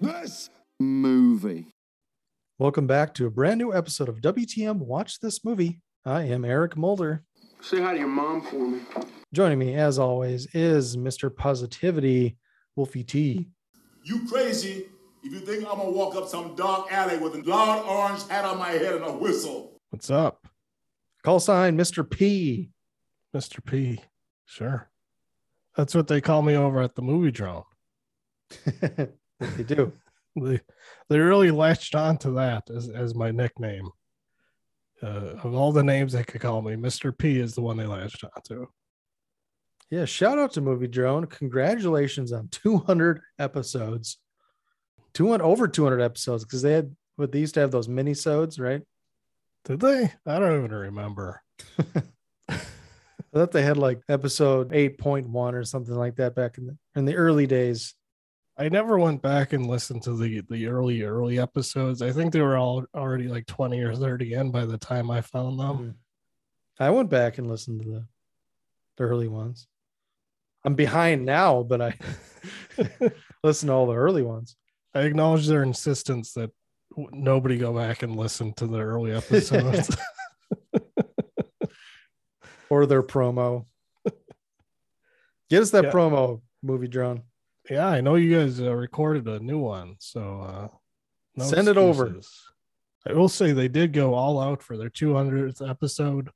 This movie. Welcome back to a brand new episode of WTM Watch This Movie. I am Eric Mulder. Say hi to your mom for me. Joining me, as always, is Mr. Positivity, Wolfie T. You crazy if you think I'm gonna walk up some dark alley with a loud orange hat on my head and a whistle. What's up, Call sign, Mr. P. Mr. P? Sure. That's what they call me over at the movie drone. they do. They they really latched on to that as, as my nickname. Uh, of all the names they could call me, Mr. P is the one they latched on to. Yeah, shout out to Movie Drone. Congratulations on 200 episodes. 200 over 200 episodes because they had what they used to have those mini sodes, right? Did they? I don't even remember. I thought they had like episode 8.1 or something like that back in the in the early days. I never went back and listened to the the early early episodes. I think they were all already like 20 or 30 in by the time I found them. Mhm. I went back and listened to the, the early ones. I'm behind now, but I listen to all the early ones. I acknowledge their insistence that nobody go back and listen to the early episodes. or their promo. Get us that Yeah. promo, movie drone. Yeah, I know you guys uh, recorded a new one, so uh, no Send it over. I will say they did go all out for their 200th episode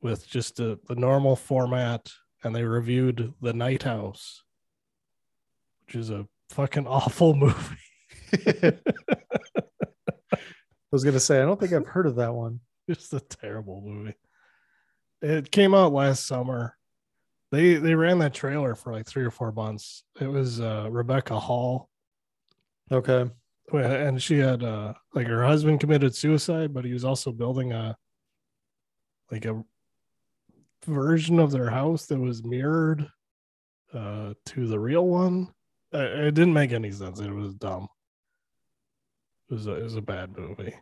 with just the, the normal format, and they reviewed The Night House, which is a fucking awful movie. I was gonna say I don't think I've heard of that one. It's a terrible movie. It came out last summer. They they ran that trailer for like three or four months. It was uh, Rebecca Hall, Okay. and she had uh, like her husband committed suicide, but he was also building a like a version of their house that was mirrored uh, to the real one. It didn't make any sense. It was dumb. It was a, it was a bad movie.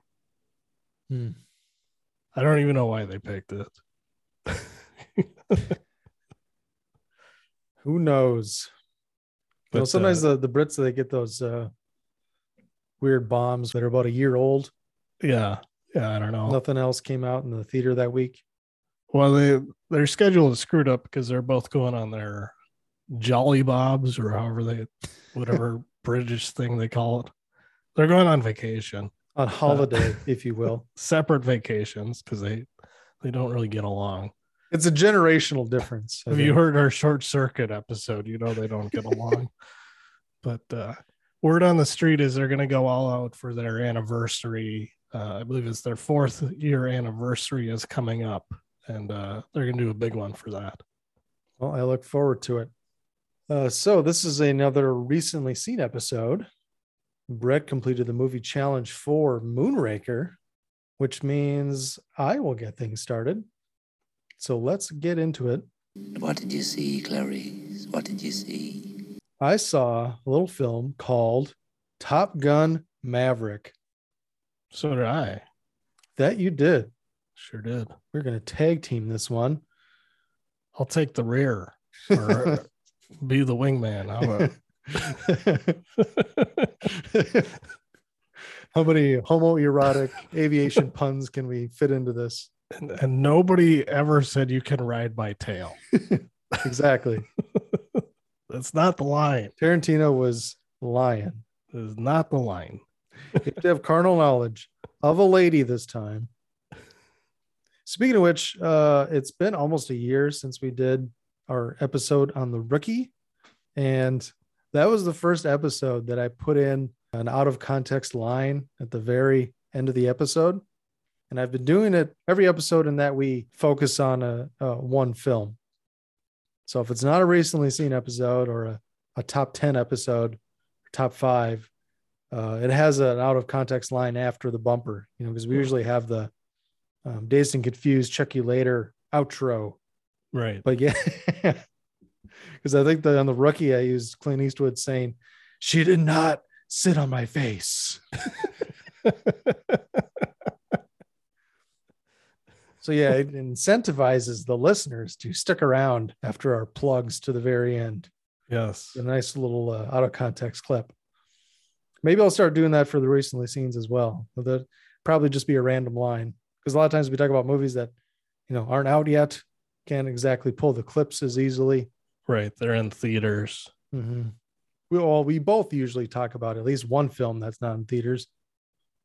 Hmm. I don't even know why they picked it. Who knows? You know, sometimes uh, the, the Brits they get those uh, weird bombs that are about a year old. Yeah, yeah, I don't know. Nothing else came out in the theater that week. Well, they their schedule is screwed up because they're both going on their Jolly Bobs or however they, whatever British thing they call it. They're going on vacation, On holiday, if you will. separate vacations because they they don't really get along. It's a generational difference. Have you heard our short circuit episode, you know they don't get along. but uh, word on the street is they're going to go all out for their anniversary. Uh, I believe it's their fourth year anniversary is coming up, and uh, they're going to do a big one for that. Well, I look forward to it. Uh, so this is another recently seen episode. Brett completed the movie challenge for Moonraker, which means I will get things started. So let's get into it. What did you see, Clarice? What did you see? I saw a little film called Top Gun Maverick. So did I. That you did. Sure did. We're going to tag team this one. I'll take the rear or be the wingman. How about How many homoerotic aviation puns can we fit into this? And, and nobody ever said you can ride my tail. Exactly. That's not the line. Tarantino was lying. That is not the line. You have to have carnal knowledge of a lady this time. Speaking of which, uh, it's been almost a year since we did our episode on the rookie. And that was the first episode that I put in an out of context line at the very end of the episode. And I've been doing it every episode in that we focus on a, a one film. So if it's not a recently seen episode or a, a top 10 episode, top five, uh, it has an out of context line after the bumper, you know, because we usually have the um, dazed and confused, check you later outro. Right. But yeah, because I think that on the rookie, I used Clint Eastwood saying, She did not sit on my face. So yeah, it incentivizes the listeners to stick around after our plugs to the very end. Yes. A nice little uh, out of context clip. Maybe I'll start doing that for the recently scenes as well. That probably just be a random line because a lot of times we talk about movies that you know aren't out yet, can't exactly pull the clips as easily. Right. They're in theaters. Mm-hmm. We all we both usually talk about at least one film that's not in theaters.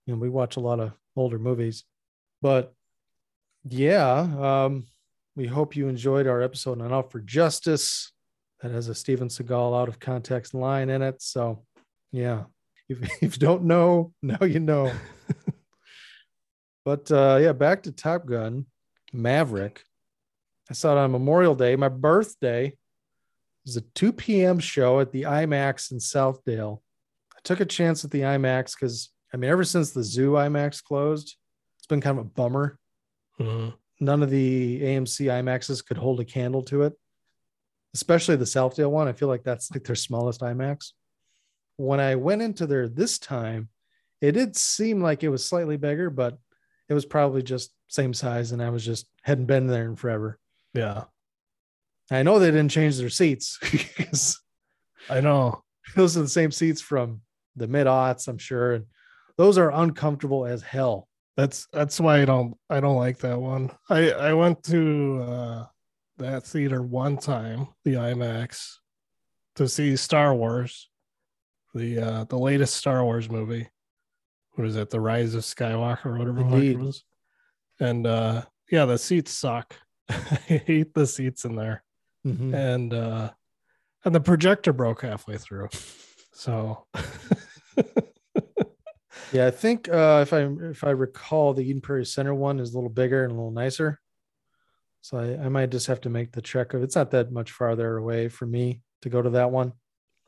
You know, we watch a lot of older movies, but yeah, um, we hope you enjoyed our episode on Out for Justice. That has a Steven Seagal out of context line in it. So, yeah, if, if you don't know, now you know. but uh, yeah, back to Top Gun Maverick. I saw it on Memorial Day, my birthday. It was a 2 p.m. show at the IMAX in Southdale. I took a chance at the IMAX because, I mean, ever since the Zoo IMAX closed, it's been kind of a bummer Mhm. none of the AMC IMAXs could hold a candle to it, especially the Southdale one. I feel like that's like their smallest IMAX. When I went into there this time, it did seem like it was slightly bigger, but it was probably just same size, and I was just hadn't been there in forever. Yeah. I know they didn't change their seats because I know. those are the same seats from the mid aughts, I'm sure, and those are uncomfortable as hell. That's that's why I don't I don't like that one. I I went to uh that theater one time, the IMAX, to see Star Wars, the uh the latest Star Wars movie. What is it? The Rise of Skywalker or whatever Indeed. it was. And uh yeah, the seats suck. I hate the seats in there. Mhm. And uh and the projector broke halfway through. So Yeah, I think uh, if I if I recall, the Eden Prairie Center one is a little bigger and a little nicer. So I, I might just have to make the trek of it's not that much farther away for me to go to that one.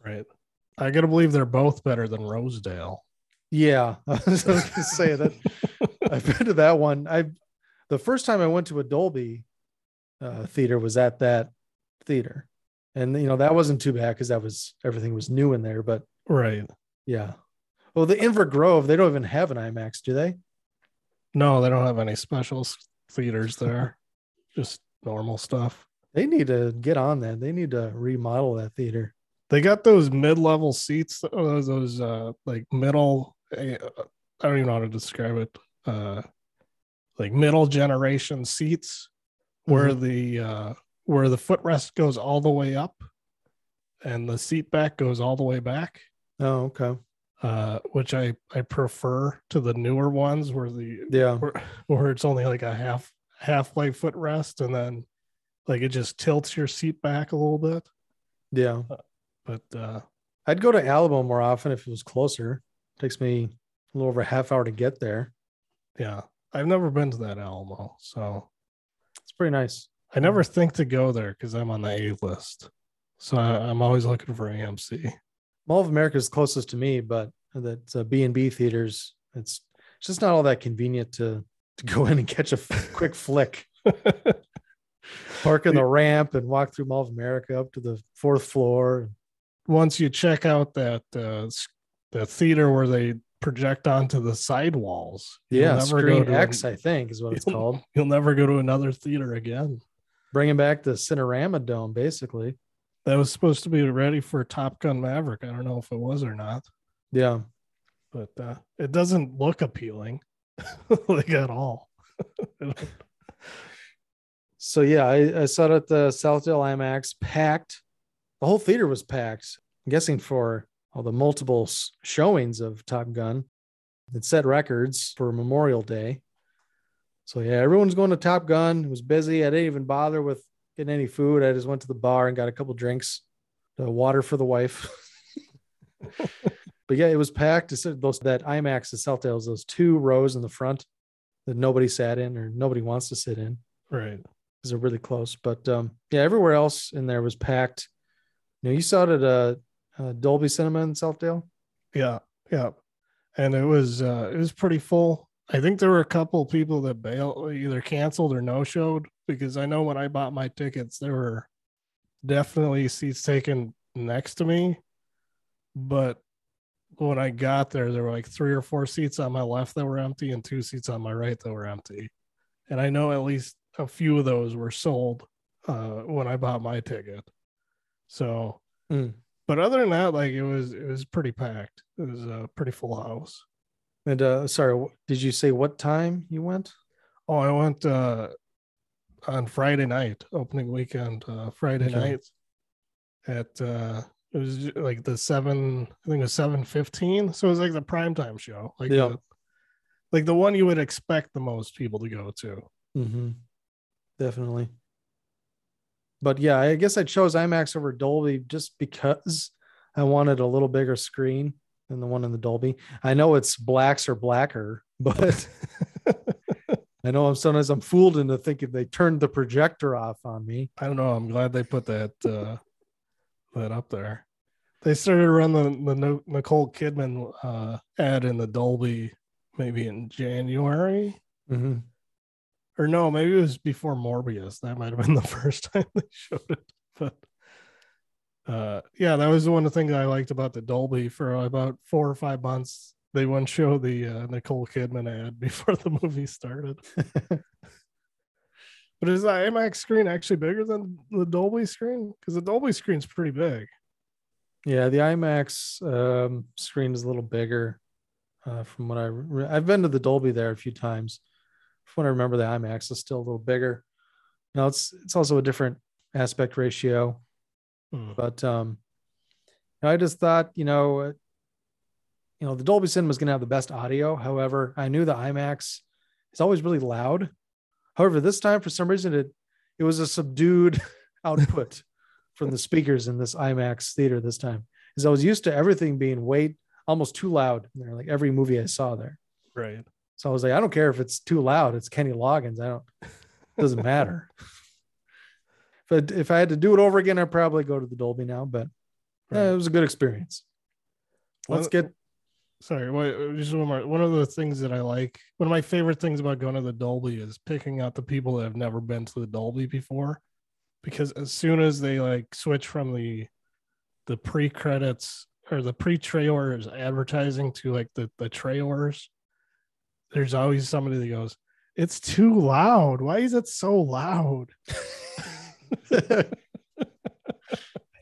right. I gotta believe they're both better than Rosedale. Yeah, I was gonna say that I've been to that one. I the first time I went to a Dolby uh, theater was at that theater, and you know that wasn't too bad because that was everything was new in there. But Right. yeah, well, the Inver Grove they don't even have an IMAX, do they? No, they don't have any special theaters there. Just normal stuff. They need to get on that. They need to remodel that theater. They got those mid-level seats, uh, those, those uh like middle uh, I don't even know how to describe it. Uh like middle generation seats where the uh where the footrest goes all the way up and the seat back goes all the way back. Oh, okay. Uh which I I prefer to the newer ones where the Yeah. where, where it's only like a half half like footrest and then like it just tilts your seat back a little bit. Yeah. But uh I'd go to Alamo more often if it was closer. It takes me a little over a half hour to get there. yeah, I've never been to that Alamo, so It's pretty nice. I never think to go there because I'm on the A list. So I, I'm always looking for AMC. Mall of America is closest to me, but that's uh, B and B theaters. It's it's just not all that convenient to to go in and catch a f- quick flick. Park in the ramp and walk through Mall of America up to the fourth floor. Once you check out that uh, the theater where they project onto the sidewalls, Yeah, never Screen X, an- I think, is what it's called. You'll never go to another theater again. Bringing back the Cinerama Dome, basically. That was supposed to be ready for Top Gun Maverick. I don't know if it was or not, Yeah, but uh, it doesn't look appealing like at all. So yeah, I, I saw it at the Southdale IMAX, packed. The whole theater was packed. I'm guessing for all the multiple showings of Top Gun. It set records for Memorial Day. So yeah, everyone's going to Top Gun. It was busy. I didn't even bother with getting any food. I just went to the bar and got a couple drinks, the water for the wife. but yeah, it was packed. It's those that IMAX, the Southdale, is those two rows in the front that nobody sat in or nobody wants to sit in Right. because they're really close. But um, yeah, everywhere else in there was packed. You know, you saw it at uh, uh, Dolby Cinema in Southdale. Yeah. Yeah. and it was uh it was pretty full. I think there were a couple people that bailed either canceled or no showed because I know when I bought my tickets there were definitely seats taken next to me, but when I got there there were like three or four seats on my left that were empty and two seats on my right that were empty, and I know at least a few of those were sold uh when I bought my ticket. So, Mm. but other than that, like it was it was pretty packed. It was a pretty full house. And uh, sorry, did you say what time you went? Oh, I went uh on Friday night, opening weekend, uh Friday Okay. night at uh it was like the seven, I think it was seven fifteen. So it was like the primetime show. Like Yeah. the, like the one you would expect the most people to go to. Mm-hmm. Definitely. But yeah, I guess I chose IMAX over Dolby just because I wanted a little bigger screen than the one in the Dolby. I know it's blacks or blacker, but I know I'm sometimes I'm fooled into thinking they turned the projector off on me. I don't know. I'm glad they put that uh that up there. They started to run the the Nicole Kidman uh ad in the Dolby maybe in January. Mm-hmm. or no, maybe it was before Morbius. That might have been the first time they showed it. But uh, yeah, that was one of the things I liked about the Dolby for about four or five months. They wouldn't show the uh, Nicole Kidman ad before the movie started. but is the IMAX screen actually bigger than the Dolby screen? Because the Dolby screen's pretty big. Yeah, the IMAX um, screen is a little bigger. Uh, from what I re- I've been to the Dolby there a few times. From what I remember, the IMAX is still a little bigger. Now it's it's also a different aspect ratio, Hmm. but um, I just thought you know, you know, the Dolby Cinema is going to have the best audio. However, I knew the IMAX is always really loud. However, this time for some reason it it was a subdued output from the speakers in this IMAX theater this time. Because I was used to everything being way almost too loud there, like every movie I saw there. Right. So I was like, I don't care if it's too loud. It's Kenny Loggins. I don't. It Doesn't matter. But if I had to do it over again, I'd probably go to the Dolby now. But eh, it was a good experience. Let's get. Sorry, wait, just one more. One of the things that I like, one of my favorite things about going to the Dolby is picking out the people that have never been to the Dolby before, because as soon as they like switch from the the pre credits or the pre trailers advertising to like the the trailers, there's always somebody that goes, "It's too loud. Why is it so loud?"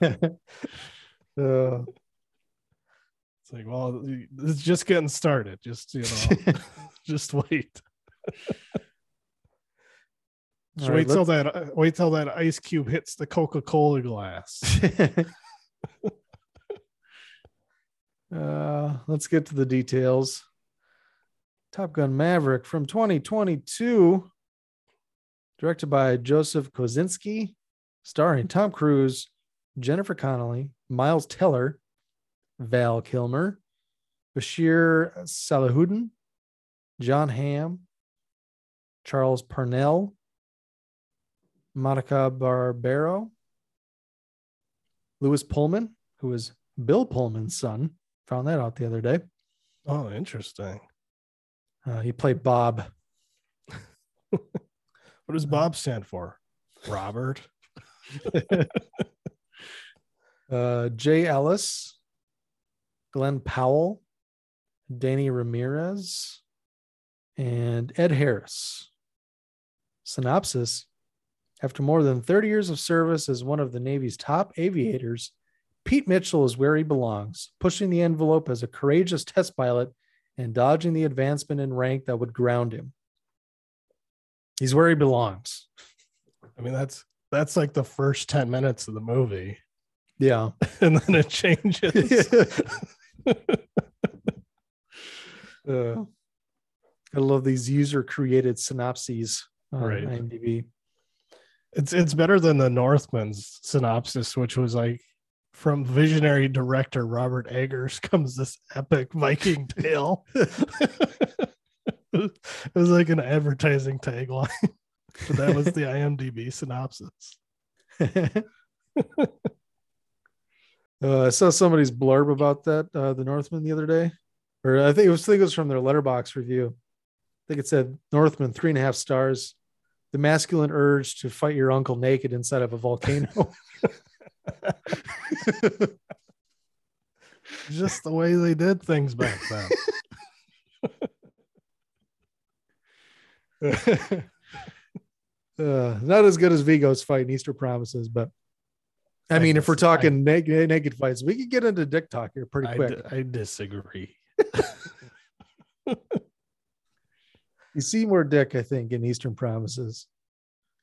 Uh, It's like, well, it's just getting started. Just you know, just wait. Just All wait right, till that wait till that ice cube hits the Coca Cola glass. uh, let's get to the details. Top Gun Maverick from 2022, directed by Joseph Kosinski, starring Tom Cruise, Jennifer Connelly, Miles Teller, Val Kilmer, Bashir Salahuddin, Jon Hamm, Charles Parnell, Monica Barbaro, Lewis Pullman, who is Bill Pullman's son. Found that out the other day. Oh, interesting. Uh, he played Bob. What does Bob stand for? Robert. uh, Jay Ellis, Glen Powell, Danny Ramirez, and Ed Harris. Synopsis After more than 30 years of service as one of the Navy's top aviators, Pete Mitchell is where he belongs, pushing the envelope as a courageous test pilot and dodging the advancement in rank that would ground him. He's where he belongs. I mean, that's that's like the first 10 minutes of the movie. Yeah. And then it changes. Uh, I love these user created synopses on Right. IMDb. It's it's better than the Northman's synopsis, which was like from visionary director Robert Eggers comes this epic Viking tale. it was like an advertising tagline. But that was the IMDb synopsis. Uh, I saw somebody's blurb about that, uh, the Northman, the other day. or I think it was, I think it was from their Letterboxd review. I think it said Northman three and a half stars. The masculine urge to fight your uncle naked inside of a volcano. Just the way they did things back then. uh, not as good as Viggo's fight in Eastern Promises, but I I mean, if we're dis- I- talking naked, naked fights, we could get into dick talk here pretty quick. di- I disagree. you see more dick, I think, in Eastern Promises.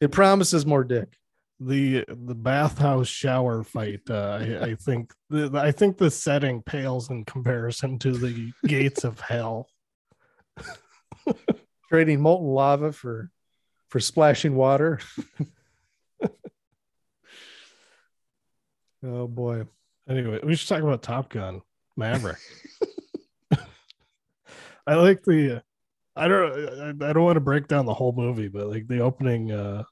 It promises more dick. the the bathhouse shower fight uh, I, I think the, i think the setting pales in comparison to the gates of hell Trading molten lava for for splashing water. oh boy. anyway we should talk about top gun maverick i like the uh, i don't i I don't want to break down the whole movie but like the opening uh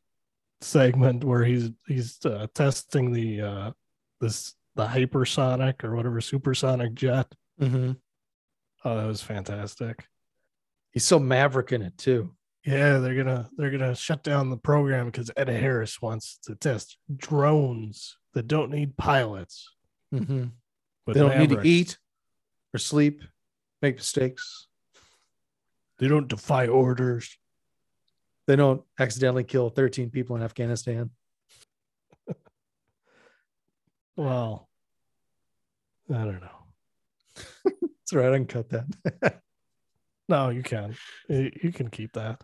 segment where he's he's uh, testing the uh this the hypersonic or whatever supersonic jet Mhm. oh that was fantastic He's so maverick in it too. Yeah, they're gonna they're gonna shut down the program because Ed Harris wants to test drones that don't need pilots. Mhm. But They don't need to eat or sleep, make mistakes. They don't defy orders. They don't accidentally kill 13 people in Afghanistan. Well, I don't know. That's right. I can cut that. No, you can. You can keep that.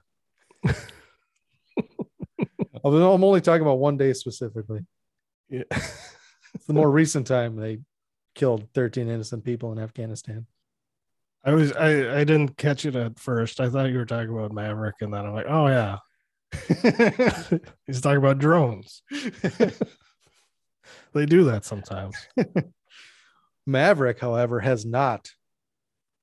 Although I'm only talking about one day specifically. Yeah. It's the more recent time they killed 13 innocent people in Afghanistan. I was I I didn't catch it at first. I thought you were talking about Maverick, and then I'm like, oh yeah, he's talking about drones. they do that sometimes. Maverick, however, has not.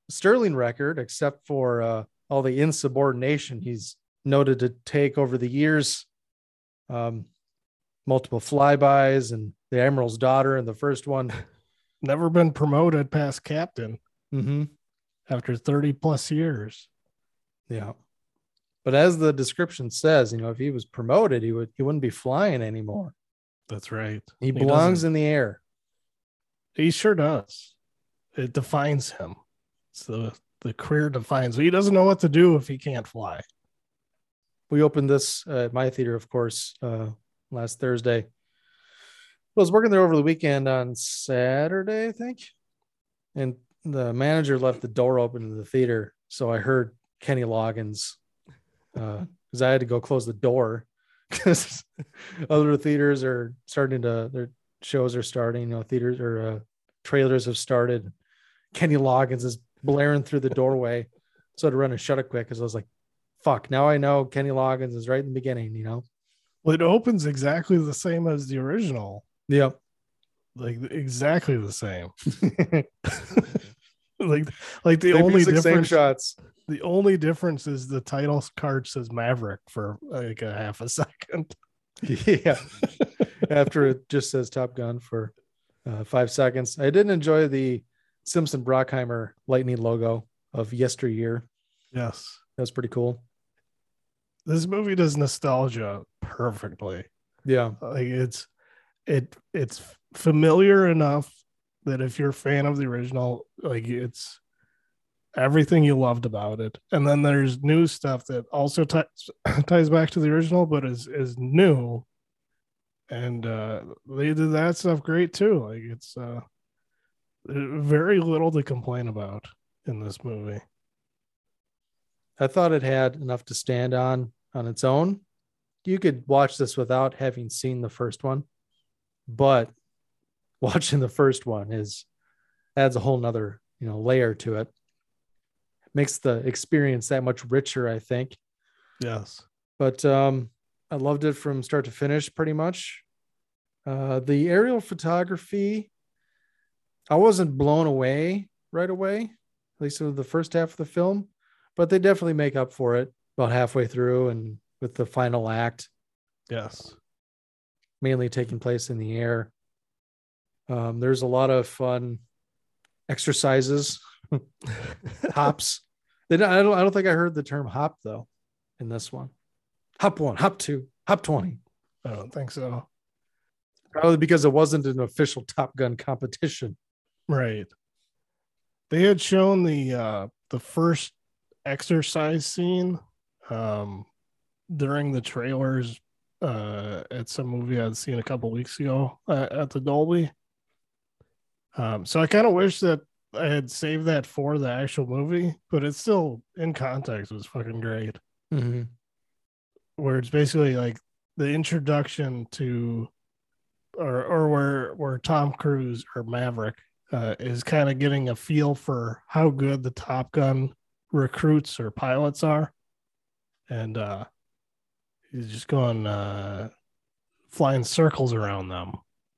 Sterling record, except for uh, all the insubordination he's noted to take over the years. Um, multiple flybys and the Admiral's daughter and the first one. Never been promoted past captain Mm-hmm. after 30 plus years. Yeah. But as the description says, you know, if he was promoted, he would he wouldn't be flying anymore. That's right. He belongs doesn't- in the air. He sure does. It defines him. It's the the career defines. He doesn't know what to do if he can't fly. We opened this uh, at my theater, of course, uh, last Thursday. I was working there over the weekend on Saturday, I think, and the manager left the door open in the theater, so I heard Kenny Loggins because I had to go close the door because other theaters are starting to their shows are starting. You know, theaters or uh, trailers have started. Kenny Loggins is blaring through the doorway, so I had to run and shut it quick because I was like fuck, now I know Kenny Loggins is right in the beginning, you know? Well, it opens exactly the same as the original. Yep. Like exactly the same. like like the only music, same shots. the only difference is the title card says Maverick for like a half a second. yeah. After it just says Top Gun for uh, five seconds. I didn't enjoy the Simpson Bruckheimer lightning logo of yesteryear. Yes. That's pretty cool. This movie does nostalgia perfectly. Yeah. Like it's it it's familiar enough that if you're a fan of the original, like it's everything you loved about it. And then there's new stuff that also ties ties back to the original, but is is new. And uh they did that stuff great too. Like it's uh very little to complain about in this movie. I thought it had enough to stand on on its own. You could watch this without having seen the first one, but watching the first one is adds a whole nother you know layer to it. Makes the experience that much richer, I think. Yes. But um, I loved it from start to finish, pretty much. Uh, the aerial photography, I wasn't blown away right away, at least with the first half of the film, but they definitely make up for it about halfway through and with the final act Yes. mainly taking place in the air. Um, there's a lot of fun exercises hops. They don't, I don't. I don't think I heard the term hop though in this one. Hop one, hop two, hop twenty. I don't think so. Probably because it wasn't an official Top Gun competition. Right. They had shown the uh the first exercise scene um during the trailers uh at some movie I'd seen a couple weeks ago uh, at the Dolby. Um so I kind of wish that I had saved that for the actual movie, but it's still in context was fucking great. Mm-hmm. Where it's basically like the introduction to or or where where Tom Cruise or Maverick uh, is kind of getting a feel for how good the Top Gun recruits or pilots are, and uh, he's just going uh, flying circles around them,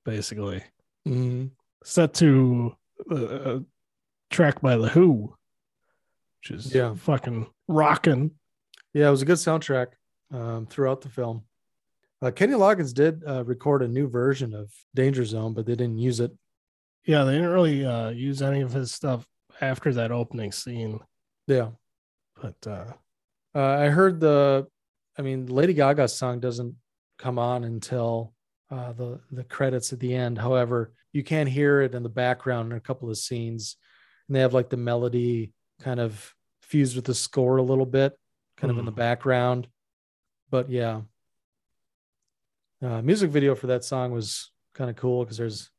basically. Mm-hmm. Set to uh, a track by the Who, which is Yeah. fucking rocking. Yeah, it was a good soundtrack um, throughout the film. Uh, Kenny Loggins did uh, record a new version of Danger Zone, but they didn't use it. Yeah, they didn't really uh, use any of his stuff after that opening scene, Yeah, but uh, uh, I heard the. I mean, Lady Gaga's song doesn't come on until uh, the the credits at the end. However, you can hear it in the background in a couple of scenes, and they have like the melody kind of fused with the score a little bit, kind of in the background. But yeah, uh, music video for that song was kind of cool because there's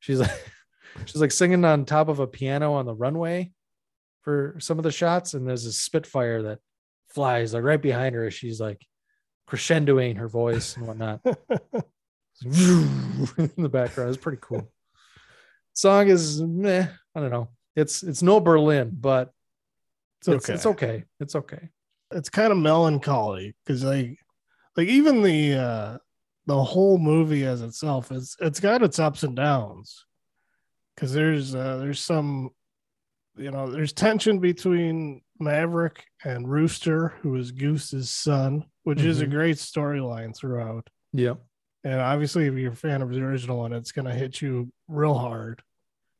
she's like she's like singing on top of a piano on the runway for some of the shots, and there's a Spitfire that flies like right behind her as she's like crescendoing her voice and whatnot in the background. It's pretty cool. Song is meh, I don't know. It's it's no Berlin, but it's it's, okay. it's okay. It's okay. it's kind of melancholy because like like even the uh the whole movie as itself is it's got its ups and downs because there's uh there's some you know there's tension between maverick and rooster who is goose's son which is a Mhm. great storyline throughout Yeah. and obviously if you're a fan of the original one it's going to hit you real hard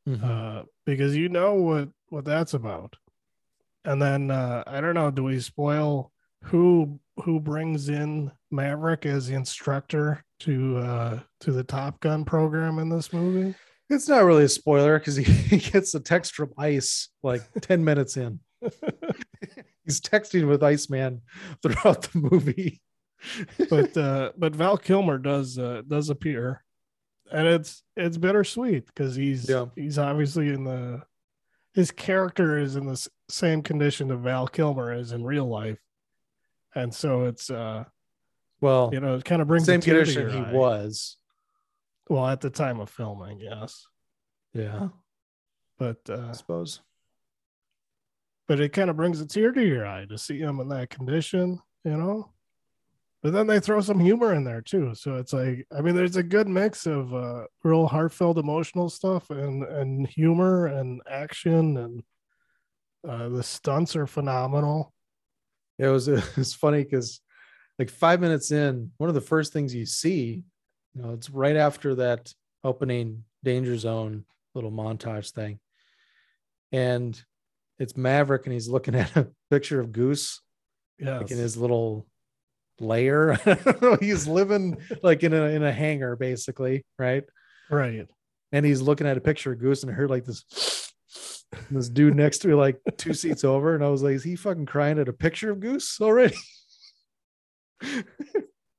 Mhm. uh, because you know what what that's about. And then uh, I don't know, do we spoil who who brings in Maverick as the instructor to uh, to the Top Gun program in this movie? It's not really a spoiler because he, he gets a text from Ice like 10 minutes in. He's texting with Iceman throughout the movie. But uh, but Val Kilmer does uh, does appear, and it's it's bittersweet because he's Yeah. he's obviously in the his character is in the same condition that Val Kilmer is in real life, and so it's uh well, you know it kind of brings same a tear to condition he was. Well at the time of filming guess. Yeah, but I uh suppose. but it kind of brings a tear to your eye to see him in that condition you know but then they throw some humor in there too so it's like i mean there's a good mix of uh real heartfelt emotional stuff and and humor and action and uh the stunts are phenomenal It was it's funny because like five minutes in, one of the first things you see, you know, it's right after that opening danger zone little montage thing. And it's Maverick and he's looking at a picture of Goose yeah like in his little lair. I. He's living like in a in a hangar, basically, right? right And he's looking at a picture of Goose and I heard like this this dude next to me, like two seats over, and I was like, is he fucking crying at a picture of Goose already?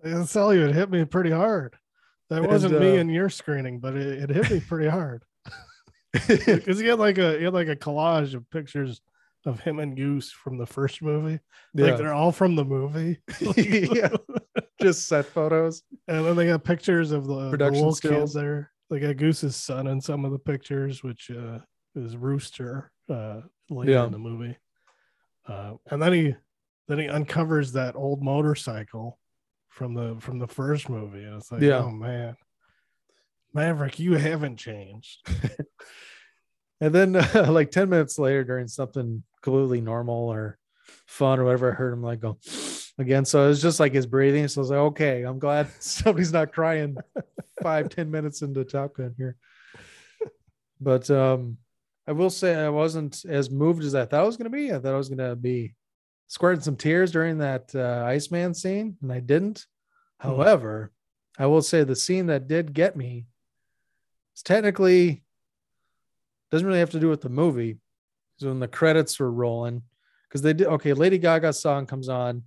i'll tell you it hit me pretty hard that wasn't me uh, in your screening but it, it hit me pretty hard because he had like a he had like a collage of pictures of him and Goose from the first movie. Like they're all from the movie. yeah. Just set photos. And then they got pictures of the, the Production stills. kids there. They got Goose's son in some of the pictures, which uh, is Rooster uh, later Yeah. in the movie. Uh, and then he then he uncovers that old motorcycle from the from the first movie, and it's like, Yeah. oh man, Maverick, you haven't changed. And then uh, like 10 minutes later, during something completely normal or fun or whatever, I heard him like go again. So it was just like his breathing. So I was like, okay, I'm glad somebody's not crying five, 10 minutes into Top Gun here. But um I will say I wasn't as moved as I thought I was going to be. I thought I was going to be squirting some tears during that uh, Iceman scene, and I didn't. Hmm. However, I will say the scene that did get me is technically doesn't really have to do with the movie. So when the credits were rolling, because they did okay, Lady Gaga's song comes on.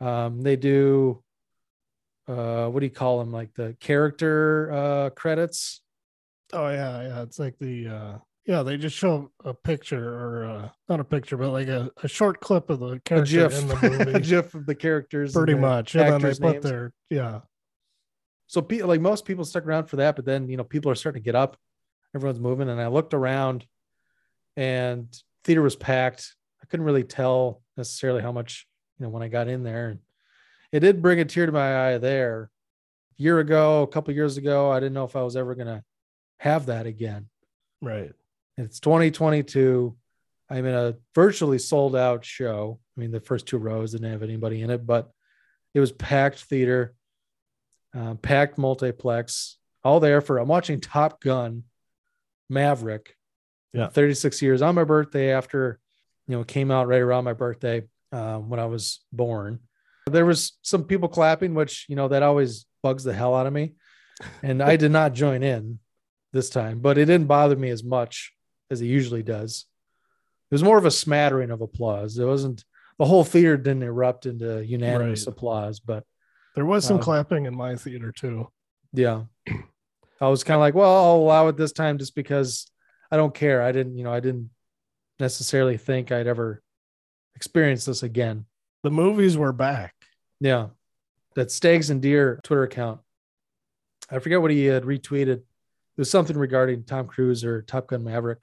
Um, they do uh what do you call them? Like the character uh credits. Oh yeah, yeah. It's like the uh yeah, they just show a picture or uh not a picture, but like a, a short clip of the A GIF, in the movie. a. GIF of the characters, pretty their much. And then they actors' put names. their yeah. so pe- like most people stuck around for that but then you know people are starting to get up everyone's moving and i looked around and theater was packed i couldn't really tell necessarily how much you know when i got in there and it did bring a tear to my eye there a year ago a couple years ago i didn't know if i was ever going to have that again Right. It's 2022 i'm in a virtually sold out show. I mean the first two rows didn't have anybody in it but it was packed theater uh, packed multiplex all there for i'm watching top gun maverick. Yeah. 36 years on my birthday after you know came out right around my birthday um, when i was born. There was some people clapping which you know that always bugs the hell out of me. And i did not join in this time but it didn't bother me as much as it usually does it was more of a smattering of applause it wasn't the whole theater didn't erupt into unanimous Right. applause but There was some Um, clapping in my theater too. yeah. I was kind of like, well, I'll allow it this time just because I don't care. I didn't, you know, I didn't necessarily think I'd ever experience this again. The movies were back. Yeah. That Stags and Deer Twitter account. I forget what he had retweeted. It was something regarding Tom Cruise or Top Gun Maverick.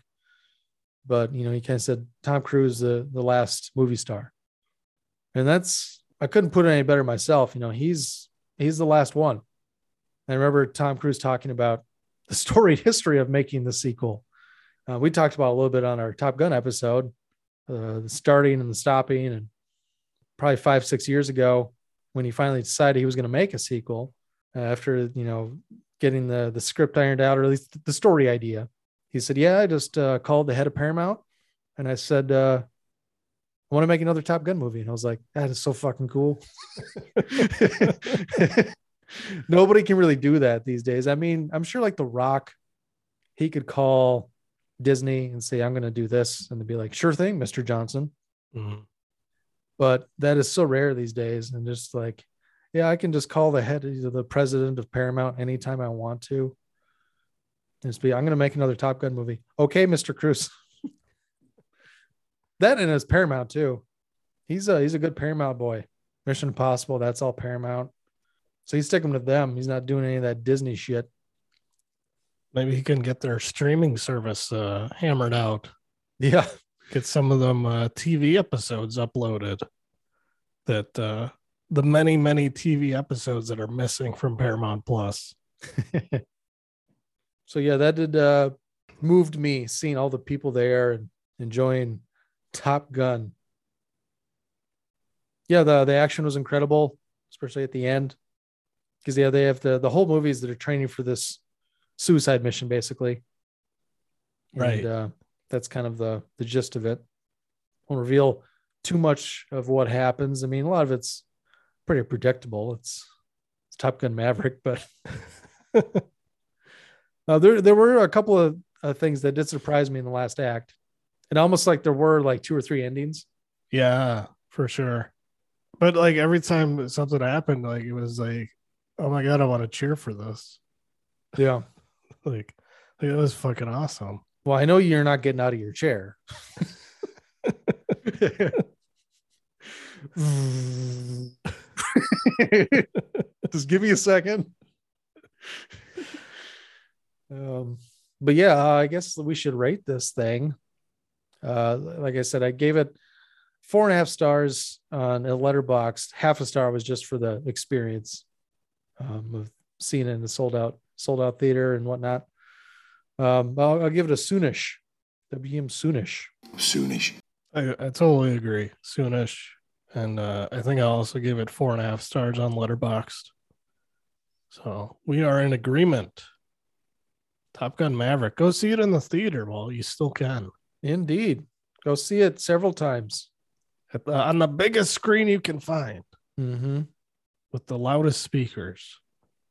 But you know, he kind of said Tom Cruise the the last movie star. And that's I couldn't put it any better myself. You know, he's he's the last one. I remember Tom Cruise talking about the storied history of making the sequel. Uh, we talked about a little bit on our Top Gun episode, uh, the starting and the stopping, and probably five six years ago when he finally decided he was going to make a sequel uh, after you know getting the the script ironed out or at least the story idea. He said, "Yeah, I just uh, called the head of Paramount and I said." Uh, I want to make another Top Gun movie. And I was like, that is so fucking cool. Nobody can really do that these days. I mean, I'm sure like The Rock, he could call Disney and say, I'm going to do this. And they'd be like, sure thing, Mr. Johnson. Mhm. But that is so rare these days. And just like, yeah, I can just call the head of the president of Paramount anytime I want to. Be, I'm going to make another Top Gun movie. Okay, Mr. Cruise. that and it's Paramount too. He's a he's a good Paramount boy. Mission Impossible, that's all Paramount. So he's sticking with them. He's not doing any of that Disney shit. Maybe he can get their streaming service uh, hammered out. Yeah. Get some of them uh, TV episodes uploaded. That uh, the many many TV episodes that are missing from Paramount Plus. So yeah, that did uh moved me seeing all the people there and enjoying Top Gun. Yeah, the the action was incredible, especially at the end. Because yeah, they have the the whole movies that are training for this suicide mission, basically. Right. And, uh, that's kind of the the gist of it. Won't reveal too much of what happens. I mean, a lot of it's pretty predictable. It's, it's Top Gun Maverick, but uh, there there were a couple of uh, things that did surprise me in the last act, and almost like there were like two or three endings. Yeah, for sure. But like every time something happened, like it was like, oh my god, I want to cheer for this. Yeah. Like, like it was fucking awesome. Well, I know you're not getting out of your chair. Just give me a second. Um, but yeah, uh, I guess we should rate this thing. Uh, like I said, I gave it four and a half stars on a Letterboxd. Half a star was just for the experience um, of seeing it in the sold out, sold out theater and whatnot. Um, I'll, I'll give it a soonish. WM soonish. Soonish. I, I totally agree. Soonish. And uh, I think I also give it four and a half stars on Letterboxd. So we are in agreement. Top Gun Maverick. Go see it in the theater while you still can. Indeed. Go see it several times. At the, on the biggest screen you can find Mm-hmm. with the loudest speakers.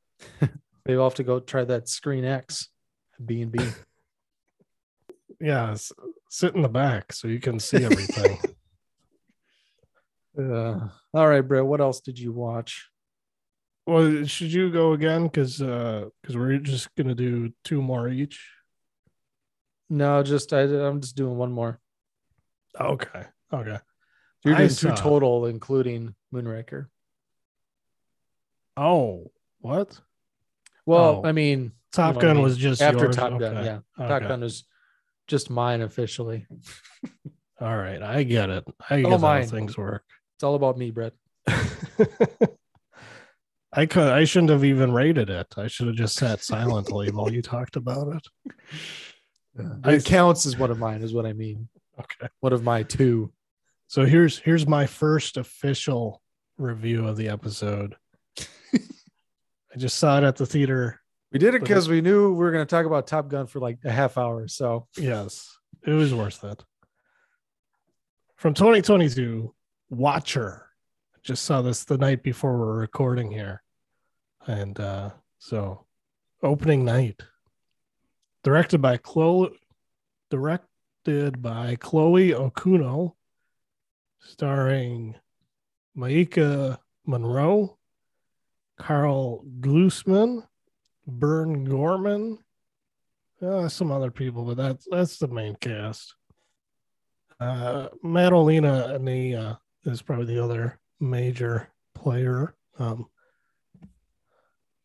Maybe I'll have to go try that Screen X B and B. Yeah, sit in the back so you can see everything. Uh, all right, Brett. What else did you watch? Well, should you go again? Because because uh, we're just gonna do two more each. No, just I, I'm just doing one more. Okay. Okay. You're I doing two total, including Moonraker. Oh, what? Well, Oh. I mean, Top know what I Gun mean. was just after yours? Top Gun. Okay. Yeah, Top Gun was just mine officially. All right, I get it. I get how mine. things work. It's all about me, Brett. I could. I shouldn't have even rated it. I should have just sat silently while you talked about it. It counts as one of mine, is what I mean. Okay. One of my two. So here's here's my first official review of the episode. I just saw it at the theater. We did it because we knew we were going to talk about Top Gun for like a half hour. So Yes, it was worth it. From 2022, Watcher. Just saw this the night before we're recording here. And uh so opening night. Directed by Chloe directed by Chloe Okuno, starring Maika Monroe, Karl Glusman, Burn Gorman, uh, some other people, but that's that's the main cast. Uh, Madalina is probably the other major player. Um,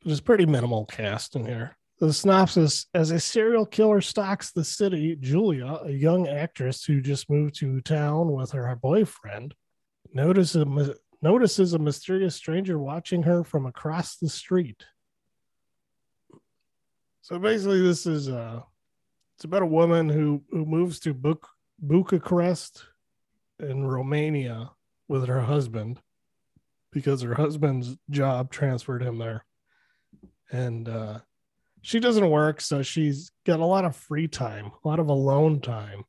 there's pretty minimal cast in here. The synopsis: As a serial killer stalks the city, Julia, a young actress who just moved to town with her boyfriend, notices a, notices a mysterious stranger watching her from across the street. So basically, this is uh, it's about a woman who who moves to Buk- Bucharest in Romania with her husband because her husband's job transferred him there, and uh, she doesn't work, so she's got a lot of free time, a lot of alone time,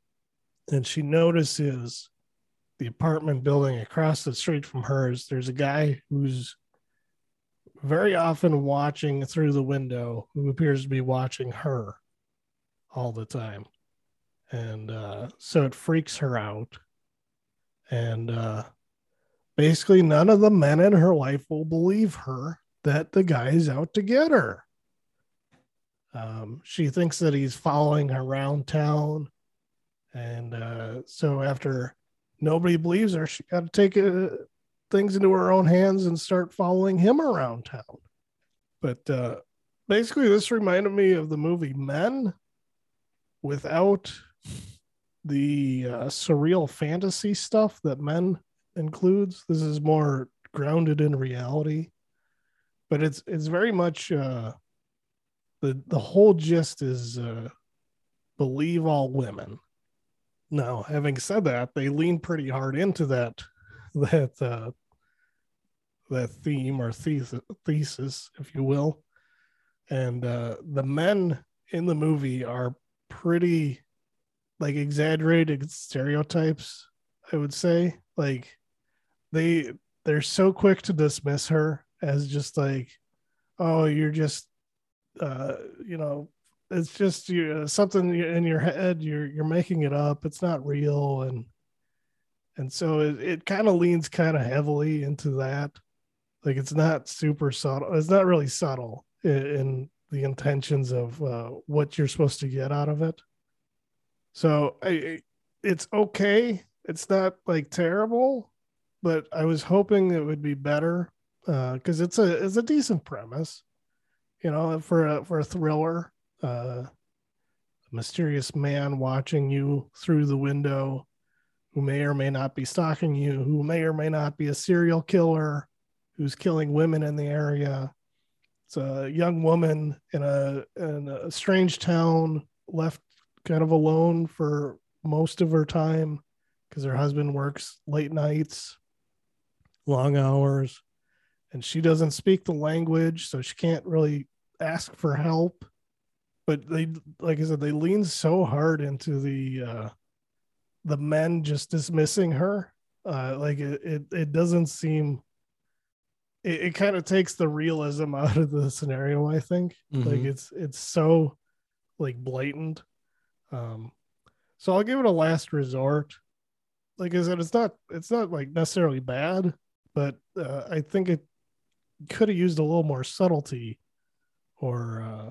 and she notices the apartment building across the street from hers. There's a guy who's very often watching through the window who appears to be watching her all the time. And uh, so it freaks her out. And uh, basically none of the men in her life will believe her that the guy is out to get her. Um, she thinks that he's following her around town. And uh, so after nobody believes her she got to take uh, things into her own hands and start following him around town. But uh, basically this reminded me of the movie men without the uh, surreal fantasy stuff that men includes this is more grounded in reality but it's it's very much uh the the whole gist is uh believe all women. Now having said that they lean pretty hard into that that uh that theme or thesis, thesis if you will. And uh the men in the movie are pretty like exaggerated stereotypes i would say. Like they they're so quick to dismiss her as just like oh you're just uh you know it's just you something in your head you're you're making it up. It's not real. And and so it, it kind of leans kind of heavily into that. Like it's not super subtle it's not really subtle in, in the intentions of uh, what you're supposed to get out of it. So I, it's okay. It's not like terrible but i was hoping it would be better because it's a it's a decent premise you know for a for a thriller uh a mysterious man watching you through the window who may or may not be stalking you who may or may not be a serial killer who's killing women in the area. It's a young woman in a in a strange town left kind of alone for most of her time because her husband works late nights long hours and she doesn't speak the language so she can't really ask for help but they like I said, they lean so hard into the uh the men just dismissing her. Uh like it it, it doesn't seem it, it kind of takes the realism out of the scenario, I think. Like Mhm. it's it's so like blatant. Um so I'll give it a last resort. Like I said, it's not it's not like necessarily bad, but uh, I think it could have used a little more subtlety or uh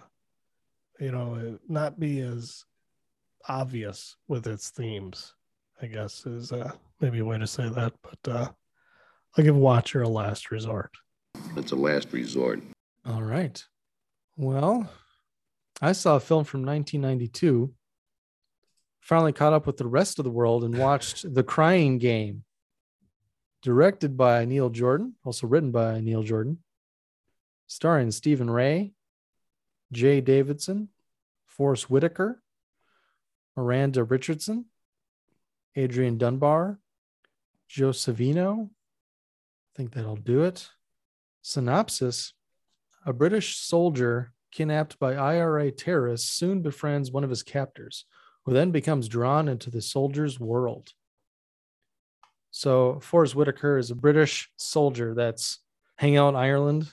you know not be as obvious with its themes i guess is uh maybe a way to say that but uh i'll give watcher a last resort It's a last resort. All right. Well, I saw a film from 1992. Finally caught up with the rest of the world and watched The Crying Game, directed by Neil Jordan, also written by Neil Jordan, starring Stephen Rea, Jaye Davidson, Forest Whitaker, Miranda Richardson, Adrian Dunbar, Joe Savino. I think that'll do it. Synopsis A British soldier kidnapped by IRA terrorists soon befriends one of his captors, who then becomes drawn into the soldier's world. So, Forest Whitaker is a British soldier that's hanging out in Ireland,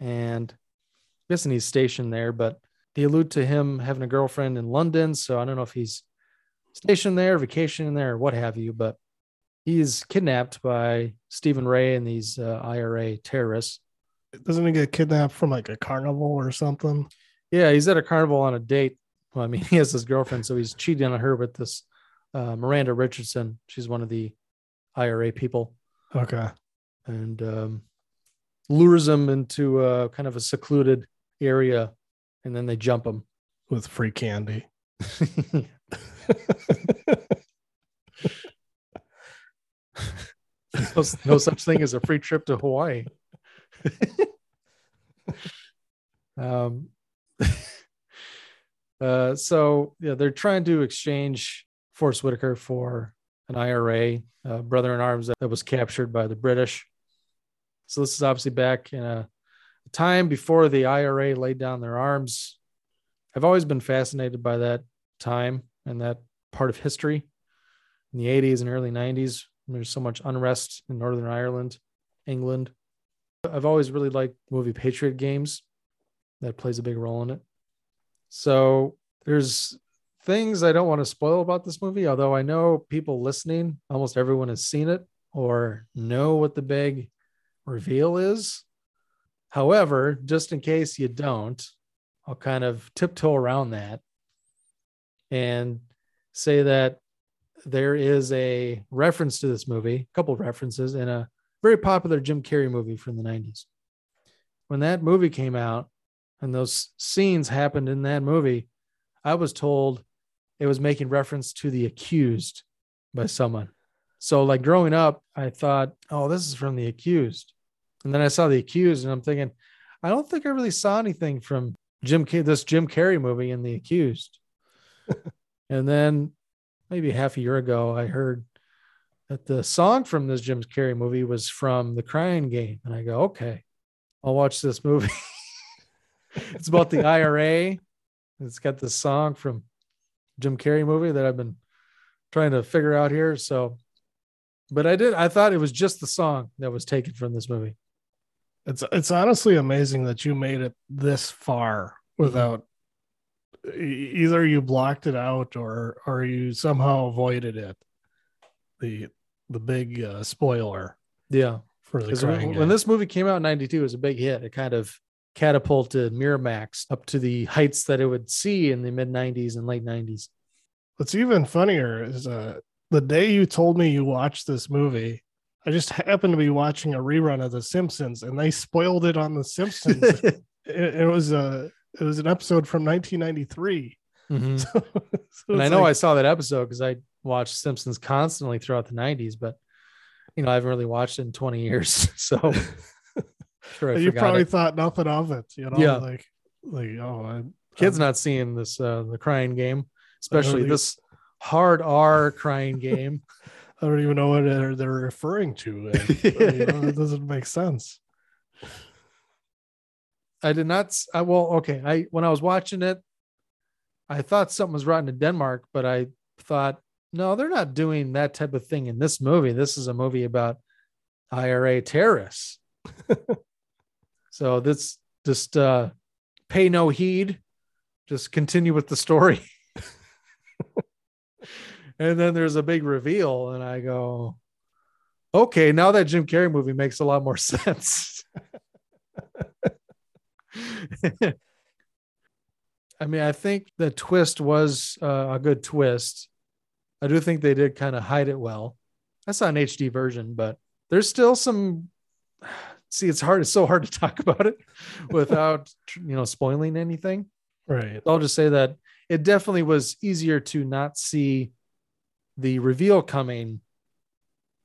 and I'm guessing he's stationed there, but they allude to him having a girlfriend in London. So, I don't know if he's stationed there, vacationing there, or what have you, but he's kidnapped by Stephen Rea and these uh, IRA terrorists. doesn't he get kidnapped from like a carnival or something Yeah, he's at a carnival on a date. Well, I mean, he has his girlfriend, so he's cheating on her with this uh, Miranda Richardson. She's one of the IRA people, okay. And um, lures them into uh, kind of a secluded area, and then they jump them. With free candy. No, no such thing as a free trip to Hawaii. um, uh, so yeah, they're trying to exchange Forest Whitaker for an IRA uh, brother in arms that, that was captured by the British. So this is obviously back in a, a time before the IRA laid down their arms. I've always been fascinated by that time and that part of history in the 80s and early 90s. There's so much unrest in Northern Ireland, England. I've always really liked movie Patriot Games. That plays a big role in it. So there's things I don't want to spoil about this movie, although I know people listening, almost everyone has seen it or know what the big reveal is. However, just in case you don't, I'll kind of tiptoe around that and say that there is a reference to this movie, a couple of references in a very popular Jim Carrey movie from the 90s. When that movie came out and those scenes happened in that movie, I was told it was making reference to The Accused by someone. So, like growing up, I thought, oh, this is from The Accused. And then I saw The Accused and I'm thinking, I don't think I really saw anything from Jim Car- this Jim Carrey movie in The Accused. and then maybe half a year ago, I heard that the song from this Jim Carrey movie was from The Crying Game. And I go, okay, I'll watch this movie. it's about the IRA. It's got this song from Jim Carrey movie that I've been trying to figure out here. So, but I did, I thought it was just the song that was taken from this movie. it's it's honestly amazing that you made it this far without e- either you blocked it out or or you somehow avoided it the the big uh, spoiler Yeah. for the crying when, this movie came out in 92, it was a big hit. It kind of catapulted Miramax up to the heights that it would see in the mid 90s and late 90s. What's even funnier is uh, the day you told me you watched this movie, I just happened to be watching a rerun of The Simpsons, and they spoiled it on The Simpsons. it, it was a it was an episode from 1993. Mhm. So, so and I know I saw that episode because I watched Simpsons constantly throughout the 90s, but you know, I haven't really watched it in 20 years. So sure, you probably it. thought nothing of it. You know, Yeah. like like oh, I'm, kids I'm- not seeing this uh the crying game, especially this hard R crying game. I don't even know what they're, they're referring to. and, you know, it doesn't make sense. I did not. I well, okay. I when I was watching it, I thought something was rotten in Denmark, but I thought, no, they're not doing that type of thing in this movie. This is a movie about IRA terrorists. so this just uh pay no heed, just continue with the story. and then there's a big reveal, and I go, okay, now that Jim Carrey movie makes a lot more sense. I mean, I think the twist was uh, a good twist. I do think they did kind of hide it well. That's not an HD version, but there's still some. See, it's hard. It's so hard to talk about it without, you know, spoiling anything. Right. I'll just say that it definitely was easier to not see the reveal coming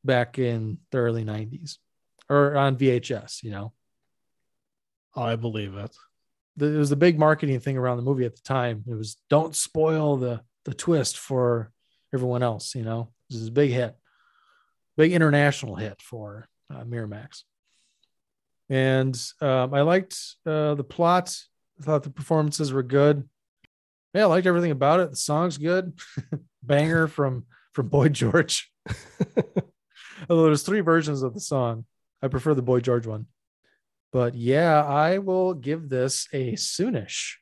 back in the early 90s or on VHS, you know. I believe it. It was the big marketing thing around the movie at the time. It was don't spoil the the twist for everyone else, you know. This is a big hit. Big international hit for uh, Miramax. And um, I liked uh, the plot. I thought the performances were good. Yeah, I liked everything about it. The song's good. Banger from from Boy George. Although there's three versions of the song. I prefer the Boy George one. But yeah, I will give this a soonish.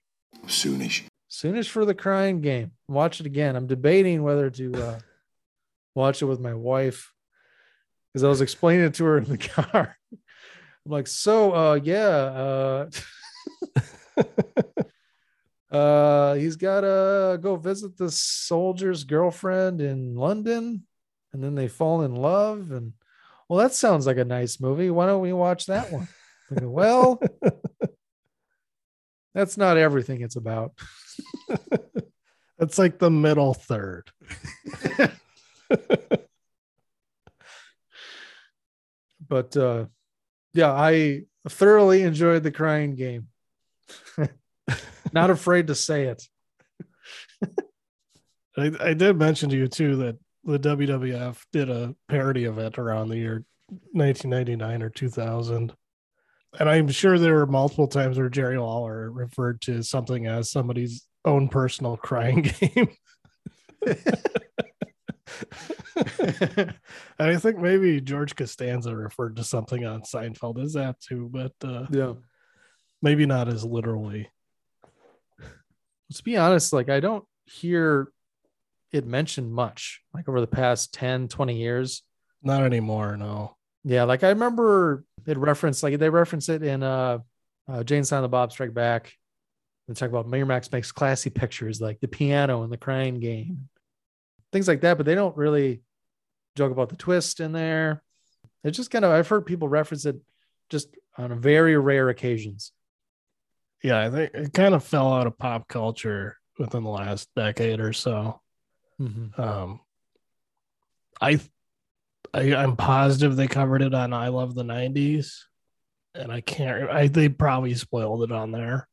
Soonish. Soonish for the crying game. Watch it again. I'm debating whether to uh, watch it with my wife because I was explaining it to her in the car. I'm like, so uh yeah, uh uh he's gotta go visit the soldier's girlfriend in London, and then they fall in love, and well, that sounds like a nice movie. Why don't we watch that one? Go, well, that's not everything it's about. That's like the middle third. but uh yeah, I thoroughly enjoyed the crying game. Not afraid to say it. I, I did mention to you too that the WWF did a parody of it around the year 1999 or 2000. And I'm sure there were multiple times where Jerry Lawler referred to something as somebody's own personal crying game. and I think maybe George Costanza referred to something on Seinfeld as that too, but uh, Yeah. maybe not as literally. Let's be honest, like I don't hear it mentioned much like over the past 10, 20 years. Not anymore, no. Yeah, like I remember it referenced like they reference it in uh, uh Jay and Silent Bob Strike Back. They talk about Miramax makes classy pictures like the piano and the crying game, things like that, but they don't really joke about the twist in there. It's just kind of I've heard people reference it just on very rare occasions. Yeah, I think it kind of fell out of pop culture within the last decade or so. Um, I, I I'm positive they covered it on I Love the '90s, and I can't. I they probably spoiled it on there.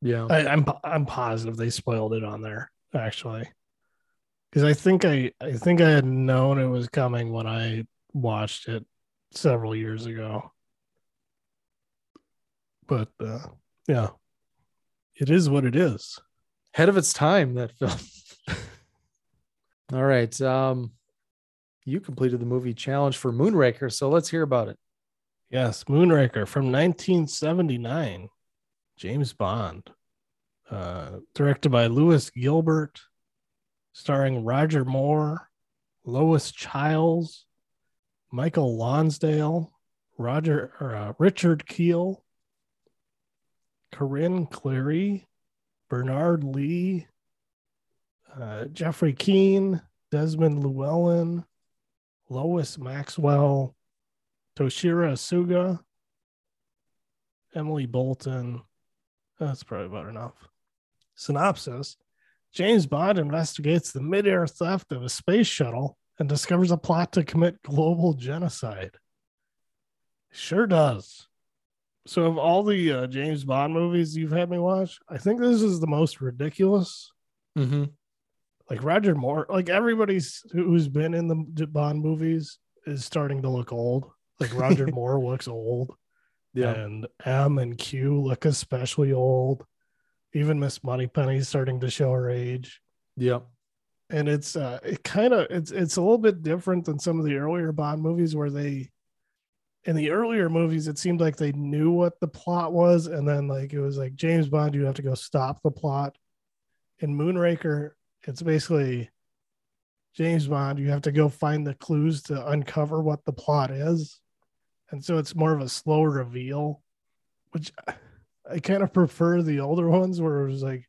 Yeah, I, I'm I'm positive they spoiled it on there actually, because I think I I think I had known it was coming when I watched it several years ago. But uh, yeah, it is what it is. ahead of its time that film. All right. Um you completed the movie challenge for Moonraker, so let's hear about it. Yes, Moonraker from 1979, James Bond, uh, directed by Lewis Gilbert, starring Roger Moore, Lois Chiles, Michael Lonsdale, Roger or, uh, Richard Kiel, Corinne Cléry, Bernard Lee, uh, Geoffrey Keen, Desmond Llewelyn, Lois Maxwell, Toshiro Asuga, Emily Bolton. That's probably about enough. Synopsis James Bond investigates the mid-air theft of a space shuttle and discovers a plot to commit global genocide. Sure does. So, of all the uh, James Bond movies you've had me watch, I think this is the most ridiculous. Mm-hmm. Like Roger Moore, like everybody's who's been in the Bond movies is starting to look old. Like Roger Moore looks old. Yeah. And M and Q look especially old. Even Miss Moneypenny's starting to show her age. Yep. and it's uh it kind of it's it's a little bit different than some of the earlier bond movies where they in the earlier movies it seemed like they knew what the plot was and then like it was like james bond you have to go stop the plot in moonraker it's basically james bond you have to go find the clues to uncover what the plot is and so it's more of a slow reveal which i kind of prefer the older ones where it was like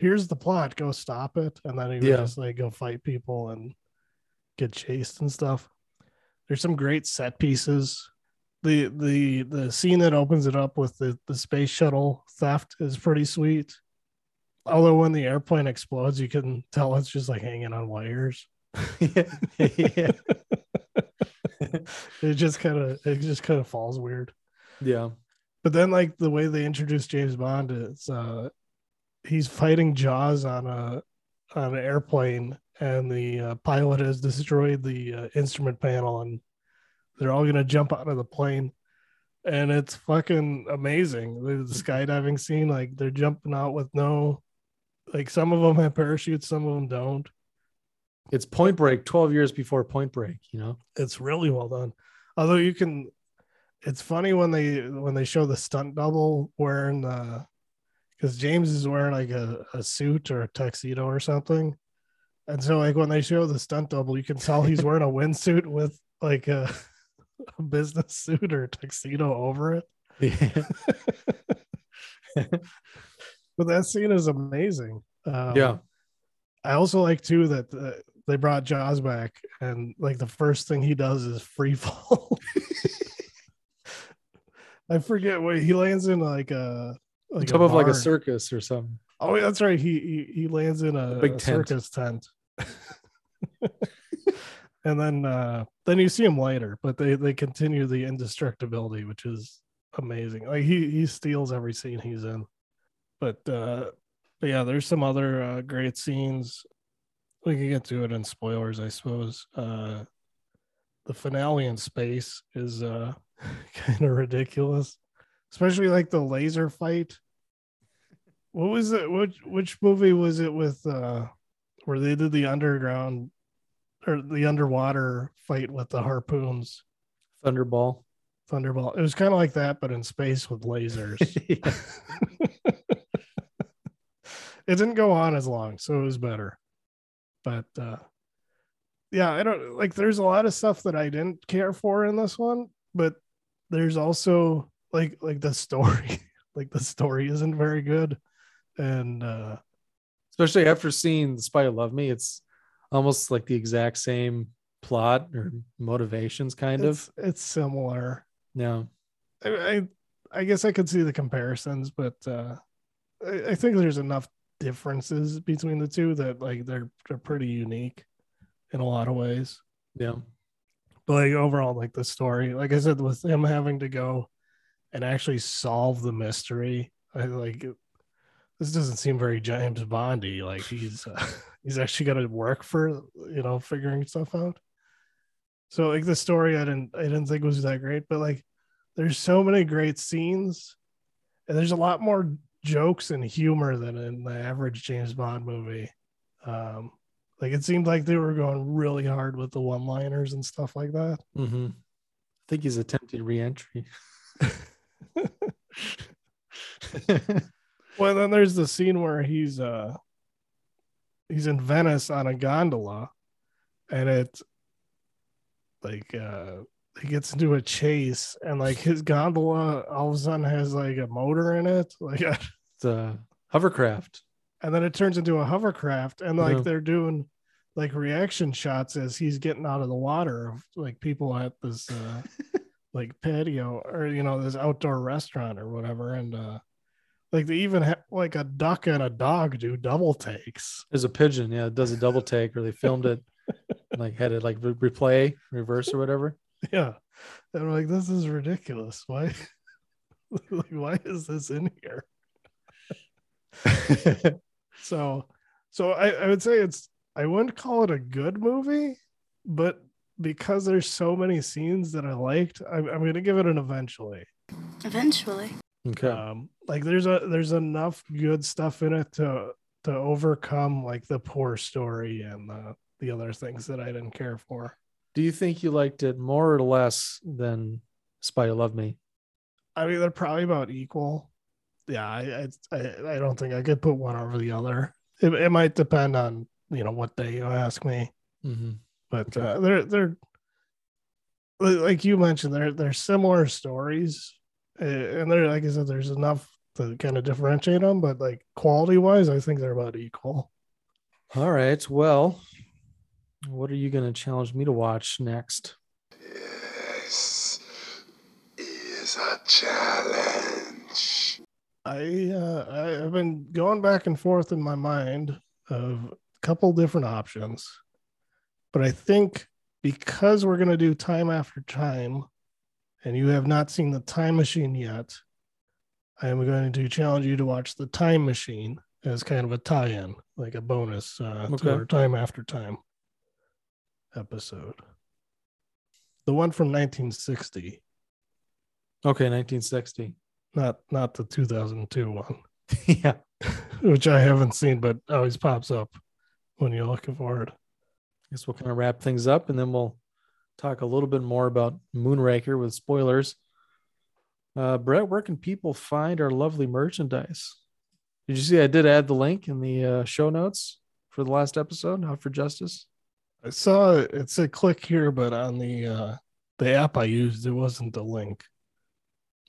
here's the plot, go stop it. And then he would Yeah. just like go fight people and get chased and stuff. There's some great set pieces. The the the scene that opens it up with the, the space shuttle theft is pretty sweet. Although when the airplane explodes, you can tell it's just like hanging on wires. yeah. It just kind of it just kind of falls weird. yeah. But then like the way they introduce James Bond is uh he's fighting Jaws on a on an airplane and the uh, pilot has destroyed the uh, instrument panel and they're all going to jump out of the plane. And it's fucking amazing the, the skydiving scene like they're jumping out with no like some of them have parachutes some of them don't. It's Point Break, 12 years before Point Break, you know? it's really well done. Although you can it's funny when they when they show the stunt double wearing the because james is wearing like a, a suit or a tuxedo or something and so like when they show the stunt double you can tell he's wearing a windsuit with like a, a business suit or tuxedo over it Yeah. but that scene is amazing um, yeah. I also like too that uh, they brought Jaws back, and like the first thing he does is free fall. I forget what he lands in like a On like top of like a circus or something. Oh, that's right. He he, he lands in a, big a tent. circus tent. and then uh then you see him later, but they they continue the indestructibility, which is amazing. Like he he steals every scene he's in. But uh but yeah, there's some other uh, great scenes. We can get to it in spoilers, I suppose. Uh the finale in space is uh kind of ridiculous. Especially like the laser fight. What was it which which movie was it with uh where they did the underground or the underwater fight with the harpoons? Thunderball. thunderball. It was kind of like that but in space with lasers. It didn't go on as long so it was better. But uh yeah i don't like there's a lot of stuff that i didn't care for in this one but there's also like like the story like the story isn't very good and uh Especially after seeing The Spy Who Loved Me, it's almost like the exact same plot or motivations, kind it's, of. it's similar Yeah. I, I I guess I could see the comparisons, but uh, I, I think there's enough differences between the two that like they're they're pretty unique in a lot of ways. Yeah. But like overall, like the story, like I said, with him having to go and actually solve the mystery, I like this doesn't seem very James Bondy. Like he's uh, he's actually got to work for you know figuring stuff out. So like the story, I didn't I didn't think was that great, but like there's so many great scenes, and there's a lot more jokes and humor than in the average James Bond movie. Um, like it seemed like they were going really hard with the one-liners and stuff like that. Mm-hmm. I think he's attempting re-entry. Well, then there's the scene where he's uh he's in Venice on a gondola, and it like uh he gets into a chase, and like his gondola all of a sudden has like a motor in it, like, It's a hovercraft. And then it turns into a hovercraft, and like Yeah. they're doing like reaction shots as he's getting out of the water of like people at this uh like patio or you know this outdoor restaurant or whatever, and uh like they even have like a duck and a dog do double takes. There's a pigeon. Yeah. It does a double take or they filmed it, like had it like re- replay, reverse or whatever. Yeah. And I'm like, this is ridiculous. Why like why is this in here? So so I, I would say it's I wouldn't call it a good movie, but because there's so many scenes that I liked, I'm, I'm gonna give it an eventually. Eventually. Okay. Um, like there's a there's enough good stuff in it to to overcome like the poor story and the the other things that I didn't care for. Do you think you liked it more or less than Spy Who Loved Me? I mean, they're probably about equal. Yeah, I I I I don't think I could put one over the other. It, it might depend on you know what day you ask me, Mm-hmm. but uh, they're they're like you mentioned they're they're similar stories, uh, and they're like I said, there's enough to kind of differentiate them, but like quality wise, I think they're about equal. All right. Well, what are you going to challenge me to watch next? This is a challenge. I uh, I, I've been going back and forth in my mind of a couple different options, but I think because we're gonna do time after time, and you have not seen the Time Machine yet, I am going to challenge you to watch the Time Machine as kind of a tie-in, like a bonus uh, Okay. to our Time After Time episode. The one from 1960, Okay, 1960. Not not the 2002 one. yeah. which I haven't seen, but always pops up when you're looking for it. I guess we'll kind of wrap things up and then we'll talk a little bit more about Moonraker with spoilers. Uh, Brett, where can people find our lovely merchandise? Did you see I did add the link in the uh, show notes for the last episode, Not for Justice? I saw it, it said click here, but on the uh the app I used, it wasn't the link.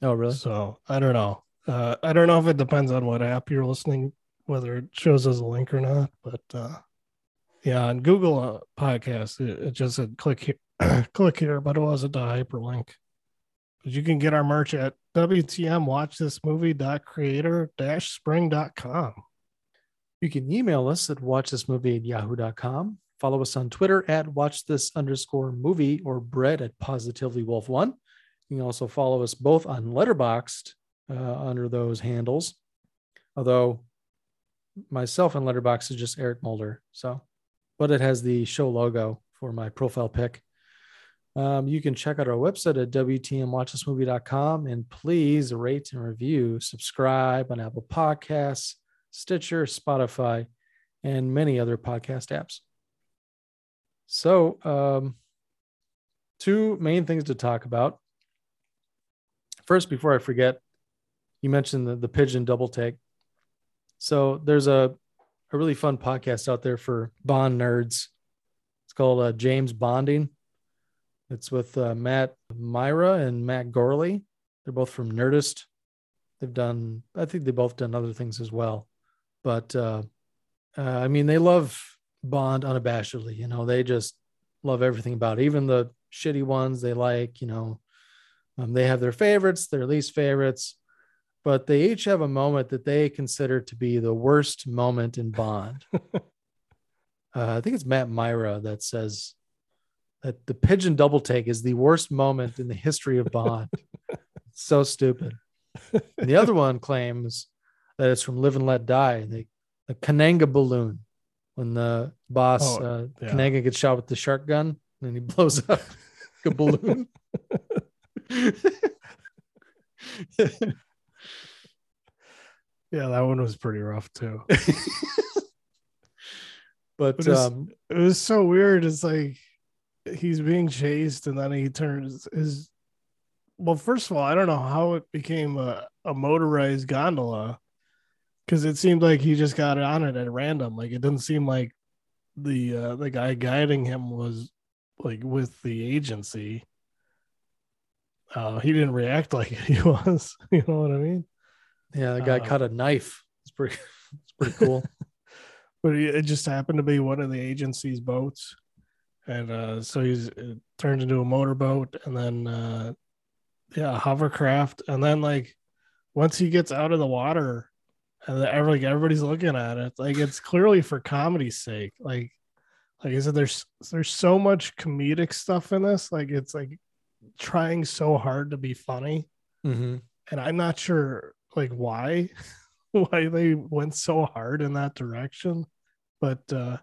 Oh, really? So I don't know. Uh, I don't know if it depends on what app you're listening, whether it shows as a link or not. But uh, yeah, on Google uh, Podcast, it, it just said click here, click here, but it wasn't a hyperlink. But you can get our merch at wtmwatchthismovie.creator-spring.com. You can email us at watchthismovie at yahoo.com. Follow us on Twitter at watchthis underscore movie or Brett at positivelywolf1. You can also follow us both on Letterboxd uh, under those handles. Although myself on Letterboxd is just Eric Mulder. So, but it has the show logo for my profile pic. Um, you can check out our website at WTMWatchThisMovie.com and please rate and review, subscribe on Apple Podcasts, Stitcher, Spotify, and many other podcast apps. So, um, two main things to talk about. First, before I forget, you mentioned the, the pigeon double take. So, there's a, a really fun podcast out there for Bond nerds. It's called uh, James Bonding. It's with uh, Matt Mira and Matt Gorley. They're both from Nerdist. They've done, I think they both done other things as well. But uh, uh, I mean, they love Bond unabashedly. You know, they just love everything about it. Even the shitty ones they like. You know, um, they have their favorites, their least favorites, but they each have a moment that they consider to be the worst moment in Bond. uh, I think it's Matt Mira that says that the pigeon double take is the worst moment in the history of Bond. so stupid. And the other one claims that it's from Live and Let Die, the, the Kananga balloon. When the boss, Oh, uh, yeah. Kananga gets shot with the shark gun and he blows up a balloon. Yeah, that one was pretty rough too. but But um, it was so weird. It's like he's being chased, and then he turns his. Well, first of all, I don't know how it became a, a motorized gondola, because it seemed like he just got on it at random. Like it didn't seem like the uh, the guy guiding him was like with the agency. Uh, he didn't react like he was. You know what I mean? yeah, the guy uh, cut a knife. It's pretty, it's pretty cool. but it just happened to be one of the agency's boats and uh so he's it turned into a motorboat and then uh yeah a hovercraft and then like once he gets out of the water and the- every, like everybody's looking at it like it's clearly for comedy's sake like like i said there's there's so much comedic stuff in this like it's like trying so hard to be funny hmm and I'm not sure like why why they went so hard in that direction. But uh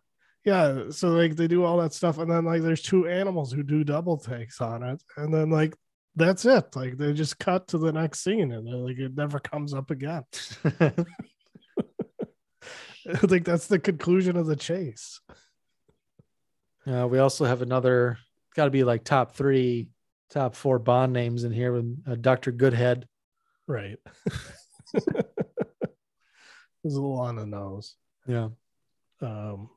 yeah, so like they do all that stuff, and then like there's two animals who do double takes on it, and then like that's it. Like they just cut to the next scene and like it never comes up again. I think that's the conclusion of the chase. Uh, we also have another, got to be like top three, top four Bond names in here with uh, Dr. Goodhead. Right. it's a little on the nose. Yeah. Um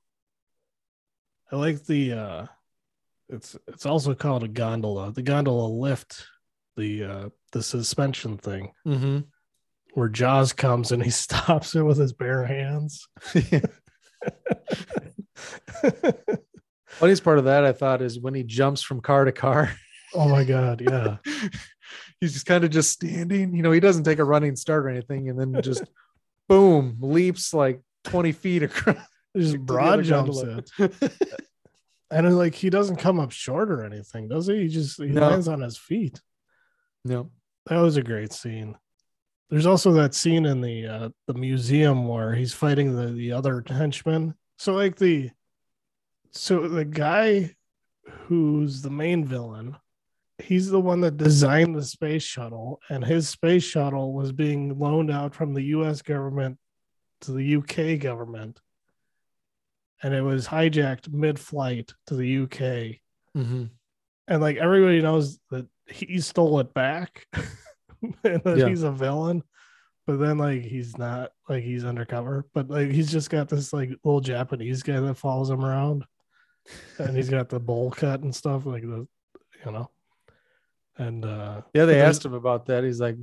I like the uh it's it's also called a gondola. The gondola lift, the uh the suspension thing Mm-hmm. where Jaws comes and he stops it with his bare hands. Funniest part of that, I thought, is when he jumps from car to car. Oh my god, yeah. He's just kind of just standing. You know, he doesn't take a running start or anything, and then just boom, leaps like 20 feet across. Just broad jumps it. And like he doesn't come up short or anything, does he? He just he No. lands on his feet. No. That was a great scene. There's also that scene in the uh, the museum where he's fighting the the other henchmen. So like the so the guy who's the main villain, he's the one that designed the space shuttle, and his space shuttle was being loaned out from the U.S. government to the UK government, and it was hijacked mid-flight to the UK Mm-hmm. and like everybody knows that he stole it back and that Yeah. he's a villain but then like he's not like he's undercover but like he's just got this like little japanese guy that follows him around and he's got the bowl cut and stuff like the you know and uh Yeah, they there's- asked him about that. He's like,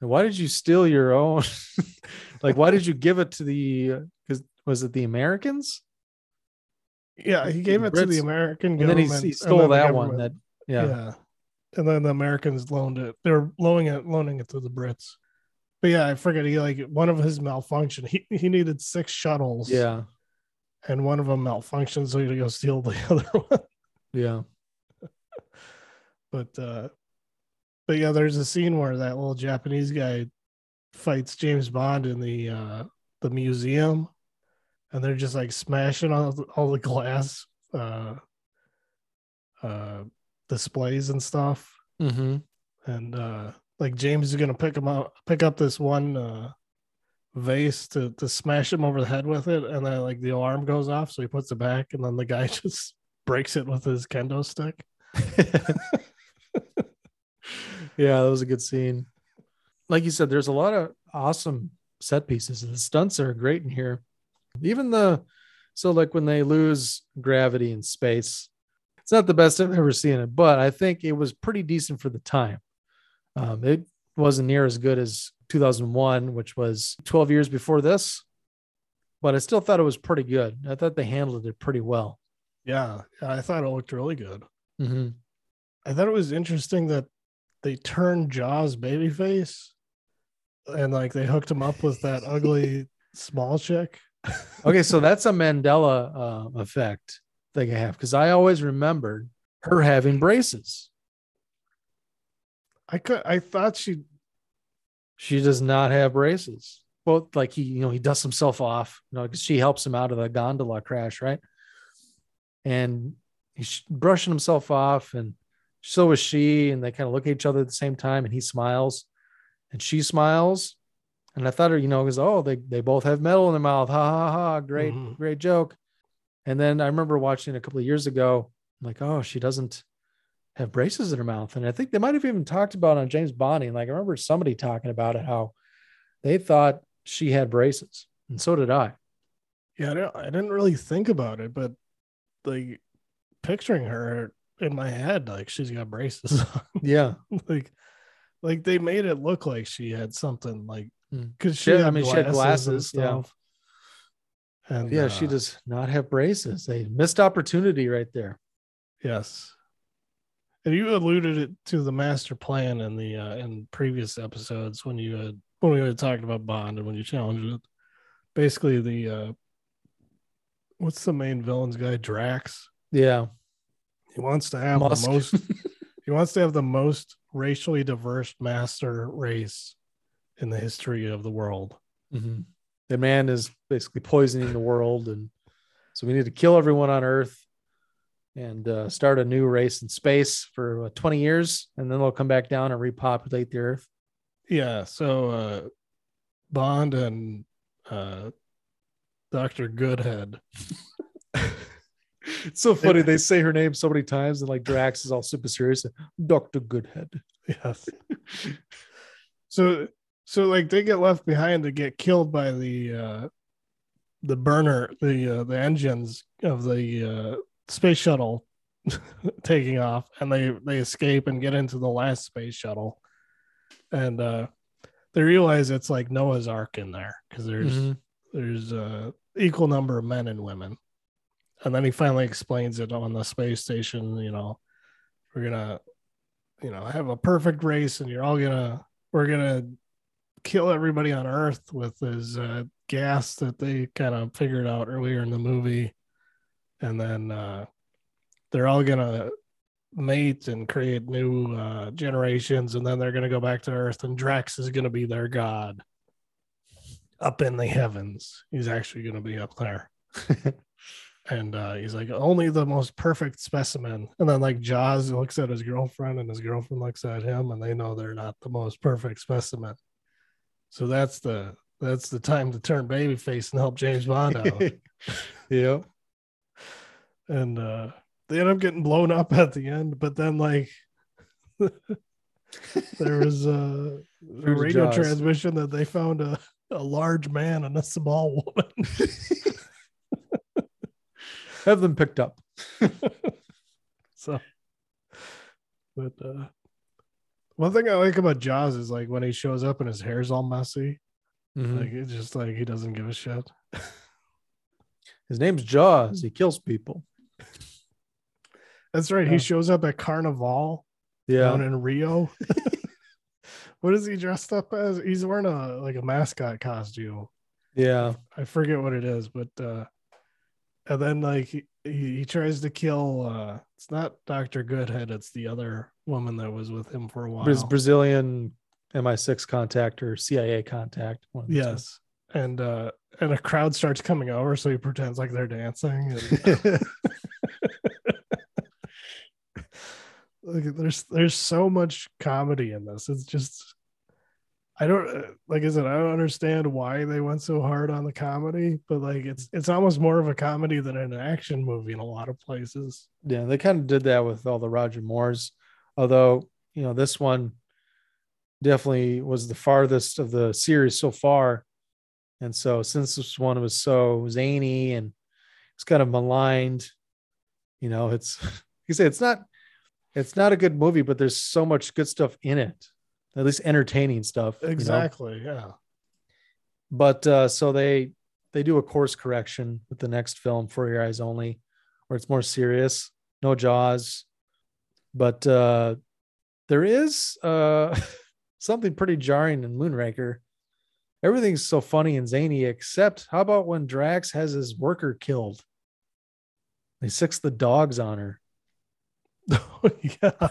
"Why did you steal your own? like, why did you give it to the? Because was it the Americans? yeah he gave it to the Brits- american And then government he, he and stole then that one. That yeah, yeah. And then the Americans loaned it. They were loaning it, loaning it to the Brits. But yeah, I forget. He like one of his malfunctioned. He he needed six shuttles. yeah, And one of them malfunctioned, so he had to go steal the other one. yeah. But uh but yeah, there's a scene where that little Japanese guy fights James Bond in the uh the museum and they're just like smashing all the, all the glass uh uh displays and stuff. Mm-hmm. and uh like James is gonna pick him up pick up this one uh vase to to smash him over the head with it and then like the alarm goes off so he puts it back and then the guy just breaks it with his kendo stick yeah, that was a good scene. Like you said, there's a lot of awesome set pieces. The stunts are great in here. Even the so like when they lose gravity in space, it's not the best I've ever seen it, but I think it was pretty decent for the time. Um, it wasn't near as good as 2001, which was 12 years before this, but I still thought it was pretty good. I thought they handled it pretty well. yeah i thought it looked really good Mm-hmm. i thought it was interesting that they turned jaws babyface and like they hooked him up with that ugly small chick okay, so that's a Mandela uh, effect thing I have because I always remembered her having braces. i could i thought she She does not have braces. Well, like he, you know, he dusts himself off, you know, because she helps him out of the gondola crash, right? And he's brushing himself off, and so is she, and they kind of look at each other at the same time, and he smiles, and she smiles, and I thought, her, you know, because oh, they they both have metal in their mouth, ha ha ha, great, Mhm. great joke. And then I remember watching a couple of years ago, I'm like, oh, she doesn't have braces in her mouth. And I think they might have even talked about it on James Bonding. Like I remember somebody talking about it, how they thought she had braces. And so did I. Yeah, I, don't, I didn't really think about it, but like picturing her in my head, like she's got braces on. Yeah. like, like they made it look like she had something like because she, She- had I mean, she had and glasses, yeah. And yeah, she uh, does not have braces. A missed opportunity right there. Yes. And you alluded it to the master plan in the uh, in previous episodes when you had when we had talked about Bond and when you challenged it. Basically, the uh, what's the main villain's guy? Drax. Yeah. He wants to have Musk. the most. he wants to have the most racially diverse master race in the history of the world. Mhm. The man is basically poisoning the world. And so we need to kill everyone on Earth. and uh, start a new race in space for uh, 20 years, and then they'll come back down and repopulate the Earth. Yeah. So uh, Bond and uh, Doctor Goodhead. It's so funny. They say her name so many times, and like Drax is all super serious. Doctor Goodhead. Yes. so so like they get left behind to get killed by the uh the burner the uh, the engines of the uh space shuttle taking off and they they escape and get into the last space shuttle and uh they realize it's like noah's ark in there because there's Mhm. there's a equal number of men and women and then he finally explains it on the space station you know we're gonna you know have a perfect race and you're all gonna we're gonna kill everybody on earth with this uh, gas that they kind of figured out earlier in the movie. And then uh, they're all gonna mate and create new uh, generations. And then they're gonna go back to earth and drax is gonna be their god up in the heavens. He's actually gonna be up there and uh, he's like only the most perfect specimen and then like jaws looks at his girlfriend and his girlfriend looks at him and they know they're not the most perfect specimen so that's the that's the time to turn babyface and help james bond out yeah. and uh they end up getting blown up at the end but then like there was a radio Jaws. transmission that they found a, a large man and a small woman Have them picked up. So, but uh, one thing I like about Jaws is like when he shows up and his hair's all messy. Mhm. Like it's just like he doesn't give a shit. His name's Jaws. He kills people. That's right. Yeah. He shows up at Carnival Yeah. down in Rio. what is he dressed up as? He's wearing a like a mascot costume. Yeah. I forget what it is, but uh and then like he, he, tries to kill uh it's not Dr. Goodhead, it's the other woman that was with him for a while. Braz- Brazilian MI6 contact or CIA contact. one of the two. Yes. And uh and a crowd starts coming over, so he pretends like they're dancing. And like there's there's so much comedy in this. It's just I don't uh, like I said, I don't understand why they went so hard on the comedy, but like it's it's almost more of a comedy than an action movie in a lot of places. Yeah, they kind of did that with all the Roger Moores. Although, you know, this one definitely was the farthest of the series so far. And so since this one was so zany and it's kind of maligned, you know, it's you say it's not it's not a good movie, but there's so much good stuff in it. At least entertaining stuff. you know? Exactly. Yeah. but uh so they they do a course correction with the next film for your eyes only where it's more serious no jaws but uh there is uh something pretty jarring in moonraker everything's so funny and zany except how about when drax has his worker killed he sicks the dogs on her yeah.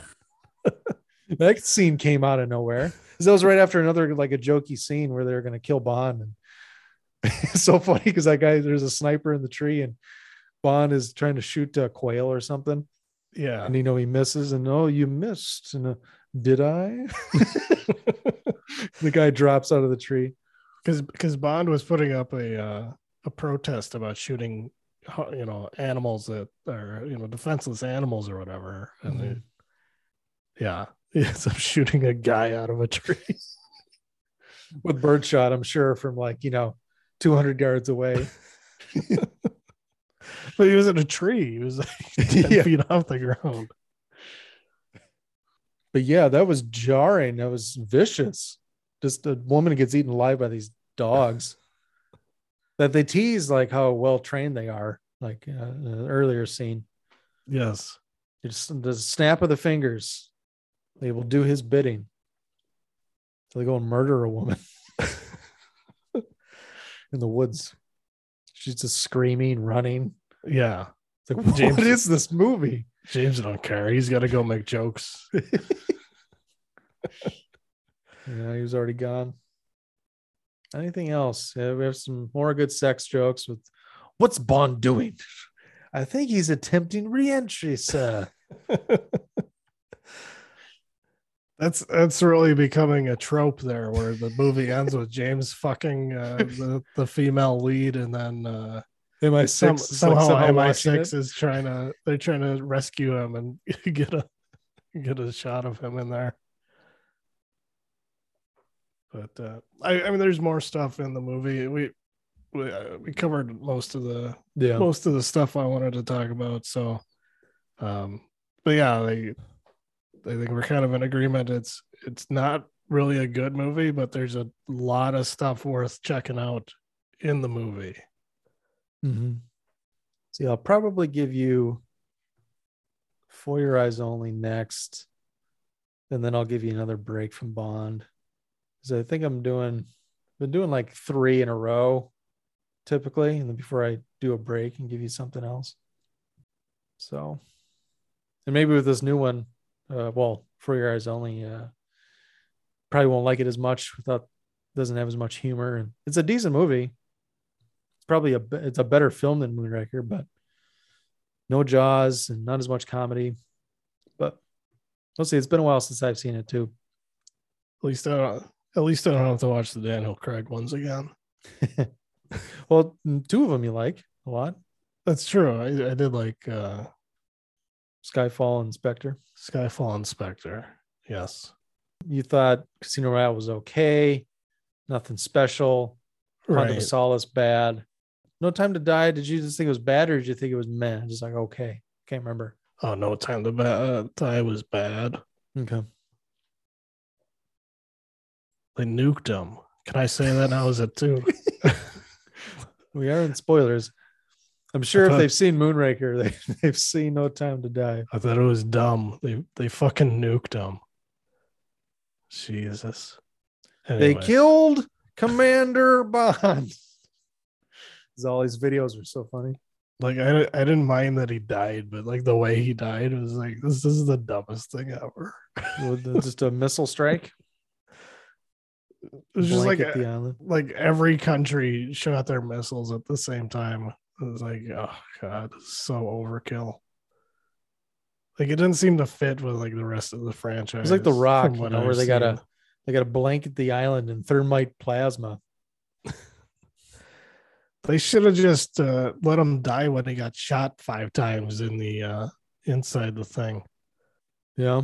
That scene came out of nowhere. That was right after another like a jokey scene where they're going to kill bond and it's so funny because that guy there's a sniper in the tree and bond is trying to shoot a quail or something. Yeah. and you know he misses and oh you missed. And uh, did i? The guy drops out of the tree. Because because Bond was putting up a uh, a protest about shooting, you know, animals that are you know defenseless animals or whatever, and they, yeah, ends up shooting a guy out of a tree. with birdshot i'm sure from like you know 200 yards away but he was in a tree. He was like ten Yeah. feet off the ground. but yeah that was jarring that was vicious just a woman gets eaten alive by these dogs that they tease like how well trained they are like uh, an earlier scene Yes. just the snap of the fingers they will do his bidding so they go and murder a woman in the woods she's just screaming running Yeah. it's like what James- is this movie James don't care. He's got to go make jokes. Yeah, he was already gone. Anything else? Yeah, we have some more good sex jokes with what's Bond doing? I think he's attempting re-entry, sir. That's that's really becoming a trope there, where the movie ends with James fucking uh, the the female lead, and then uh, MI6 some, is, like, somehow somehow MI6 it. is trying to they're trying to rescue him and get a get a shot of him in there. But uh, I, I mean, there's more stuff in the movie. We we, uh, we covered most of the Yeah. most of the stuff I wanted to talk about. So, um, but yeah, they I think we're kind of in agreement. It's it's not really a good movie, but there's a lot of stuff worth checking out in the movie. Mm-hmm. See, I'll probably give you For Your Eyes Only next, and then I'll give you another break from Bond. Because I think I'm doing, been doing like three in a row, typically, and then before I do a break and give you something else. So, and maybe with this new one, uh, well, For Your Eyes Only, uh, probably won't like it as much without doesn't have as much humor, and it's a decent movie it's probably a it's a better film than Moonraker, but no Jaws and not as much comedy. But we'll see. It's been a while since I've seen it too. At least I don't. At least I don't have to watch the Daniel Craig ones again. Well, two of them you like a lot: That's true. I, I did like uh, Skyfall and Spectre. Skyfall and Spectre. Yes. You thought Casino Royale was okay, nothing special. Quantum of Right. Solace bad. No Time to Die. Did you just think it was bad, or did you think it was meh? Just like okay, can't remember. Oh, no time to ba- uh, die was bad. Okay. They nuked him. Can I say that now? Is it too? We are in spoilers. I'm sure if they've seen Moonraker, they, they've seen No Time to Die. I thought it was dumb. They they fucking nuked him. Jesus. They killed Commander Bond. all these videos are so funny. like I I didn't mind that he died, but like the way he died was like this, this is the dumbest thing ever. Just a missile strike. It was just like uh, the island. like every country shot their missiles at the same time. It was like, oh god, so overkill. Like it didn't seem to fit with like the rest of the franchise. It's like the Rock, you know, where they got seen. to they got to blanket the island in thermite plasma. They should have just uh, let him die when he got shot five times in the uh, inside the thing. Yeah.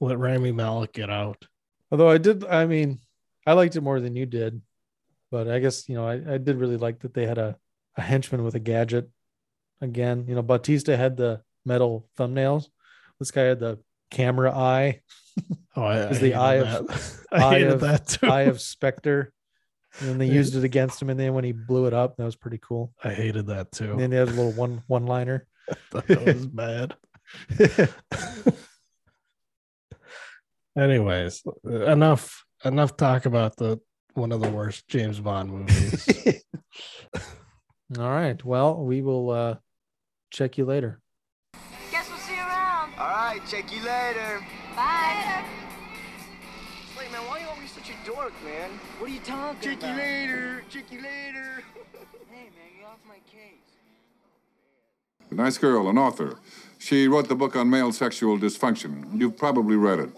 Let Rami Malek get out. Although I did, I mean, I liked it more than you did, but I guess you know I, I did really like that they had a, a henchman with a gadget. Again, you know, Batista had the metal thumbnails. This guy had the camera eye. Oh, I, Is I the hated eye that. of I eye of, eye of Spectre. And then they used it against him, and then when he blew it up, that was pretty cool. I hated that too. And then they had a little one one liner. that was bad. Anyways, enough enough talk about the one of the worst James Bond movies. All right. Well, we will uh check you later. Guess we'll see you around. All right, check you later. Bye. Wait, man, why are you always such a dork, man? What are you talking about? Check you later. Check you later. Hey, man, get off my case. A nice girl, an author. She wrote the book on male sexual dysfunction. You've probably read it.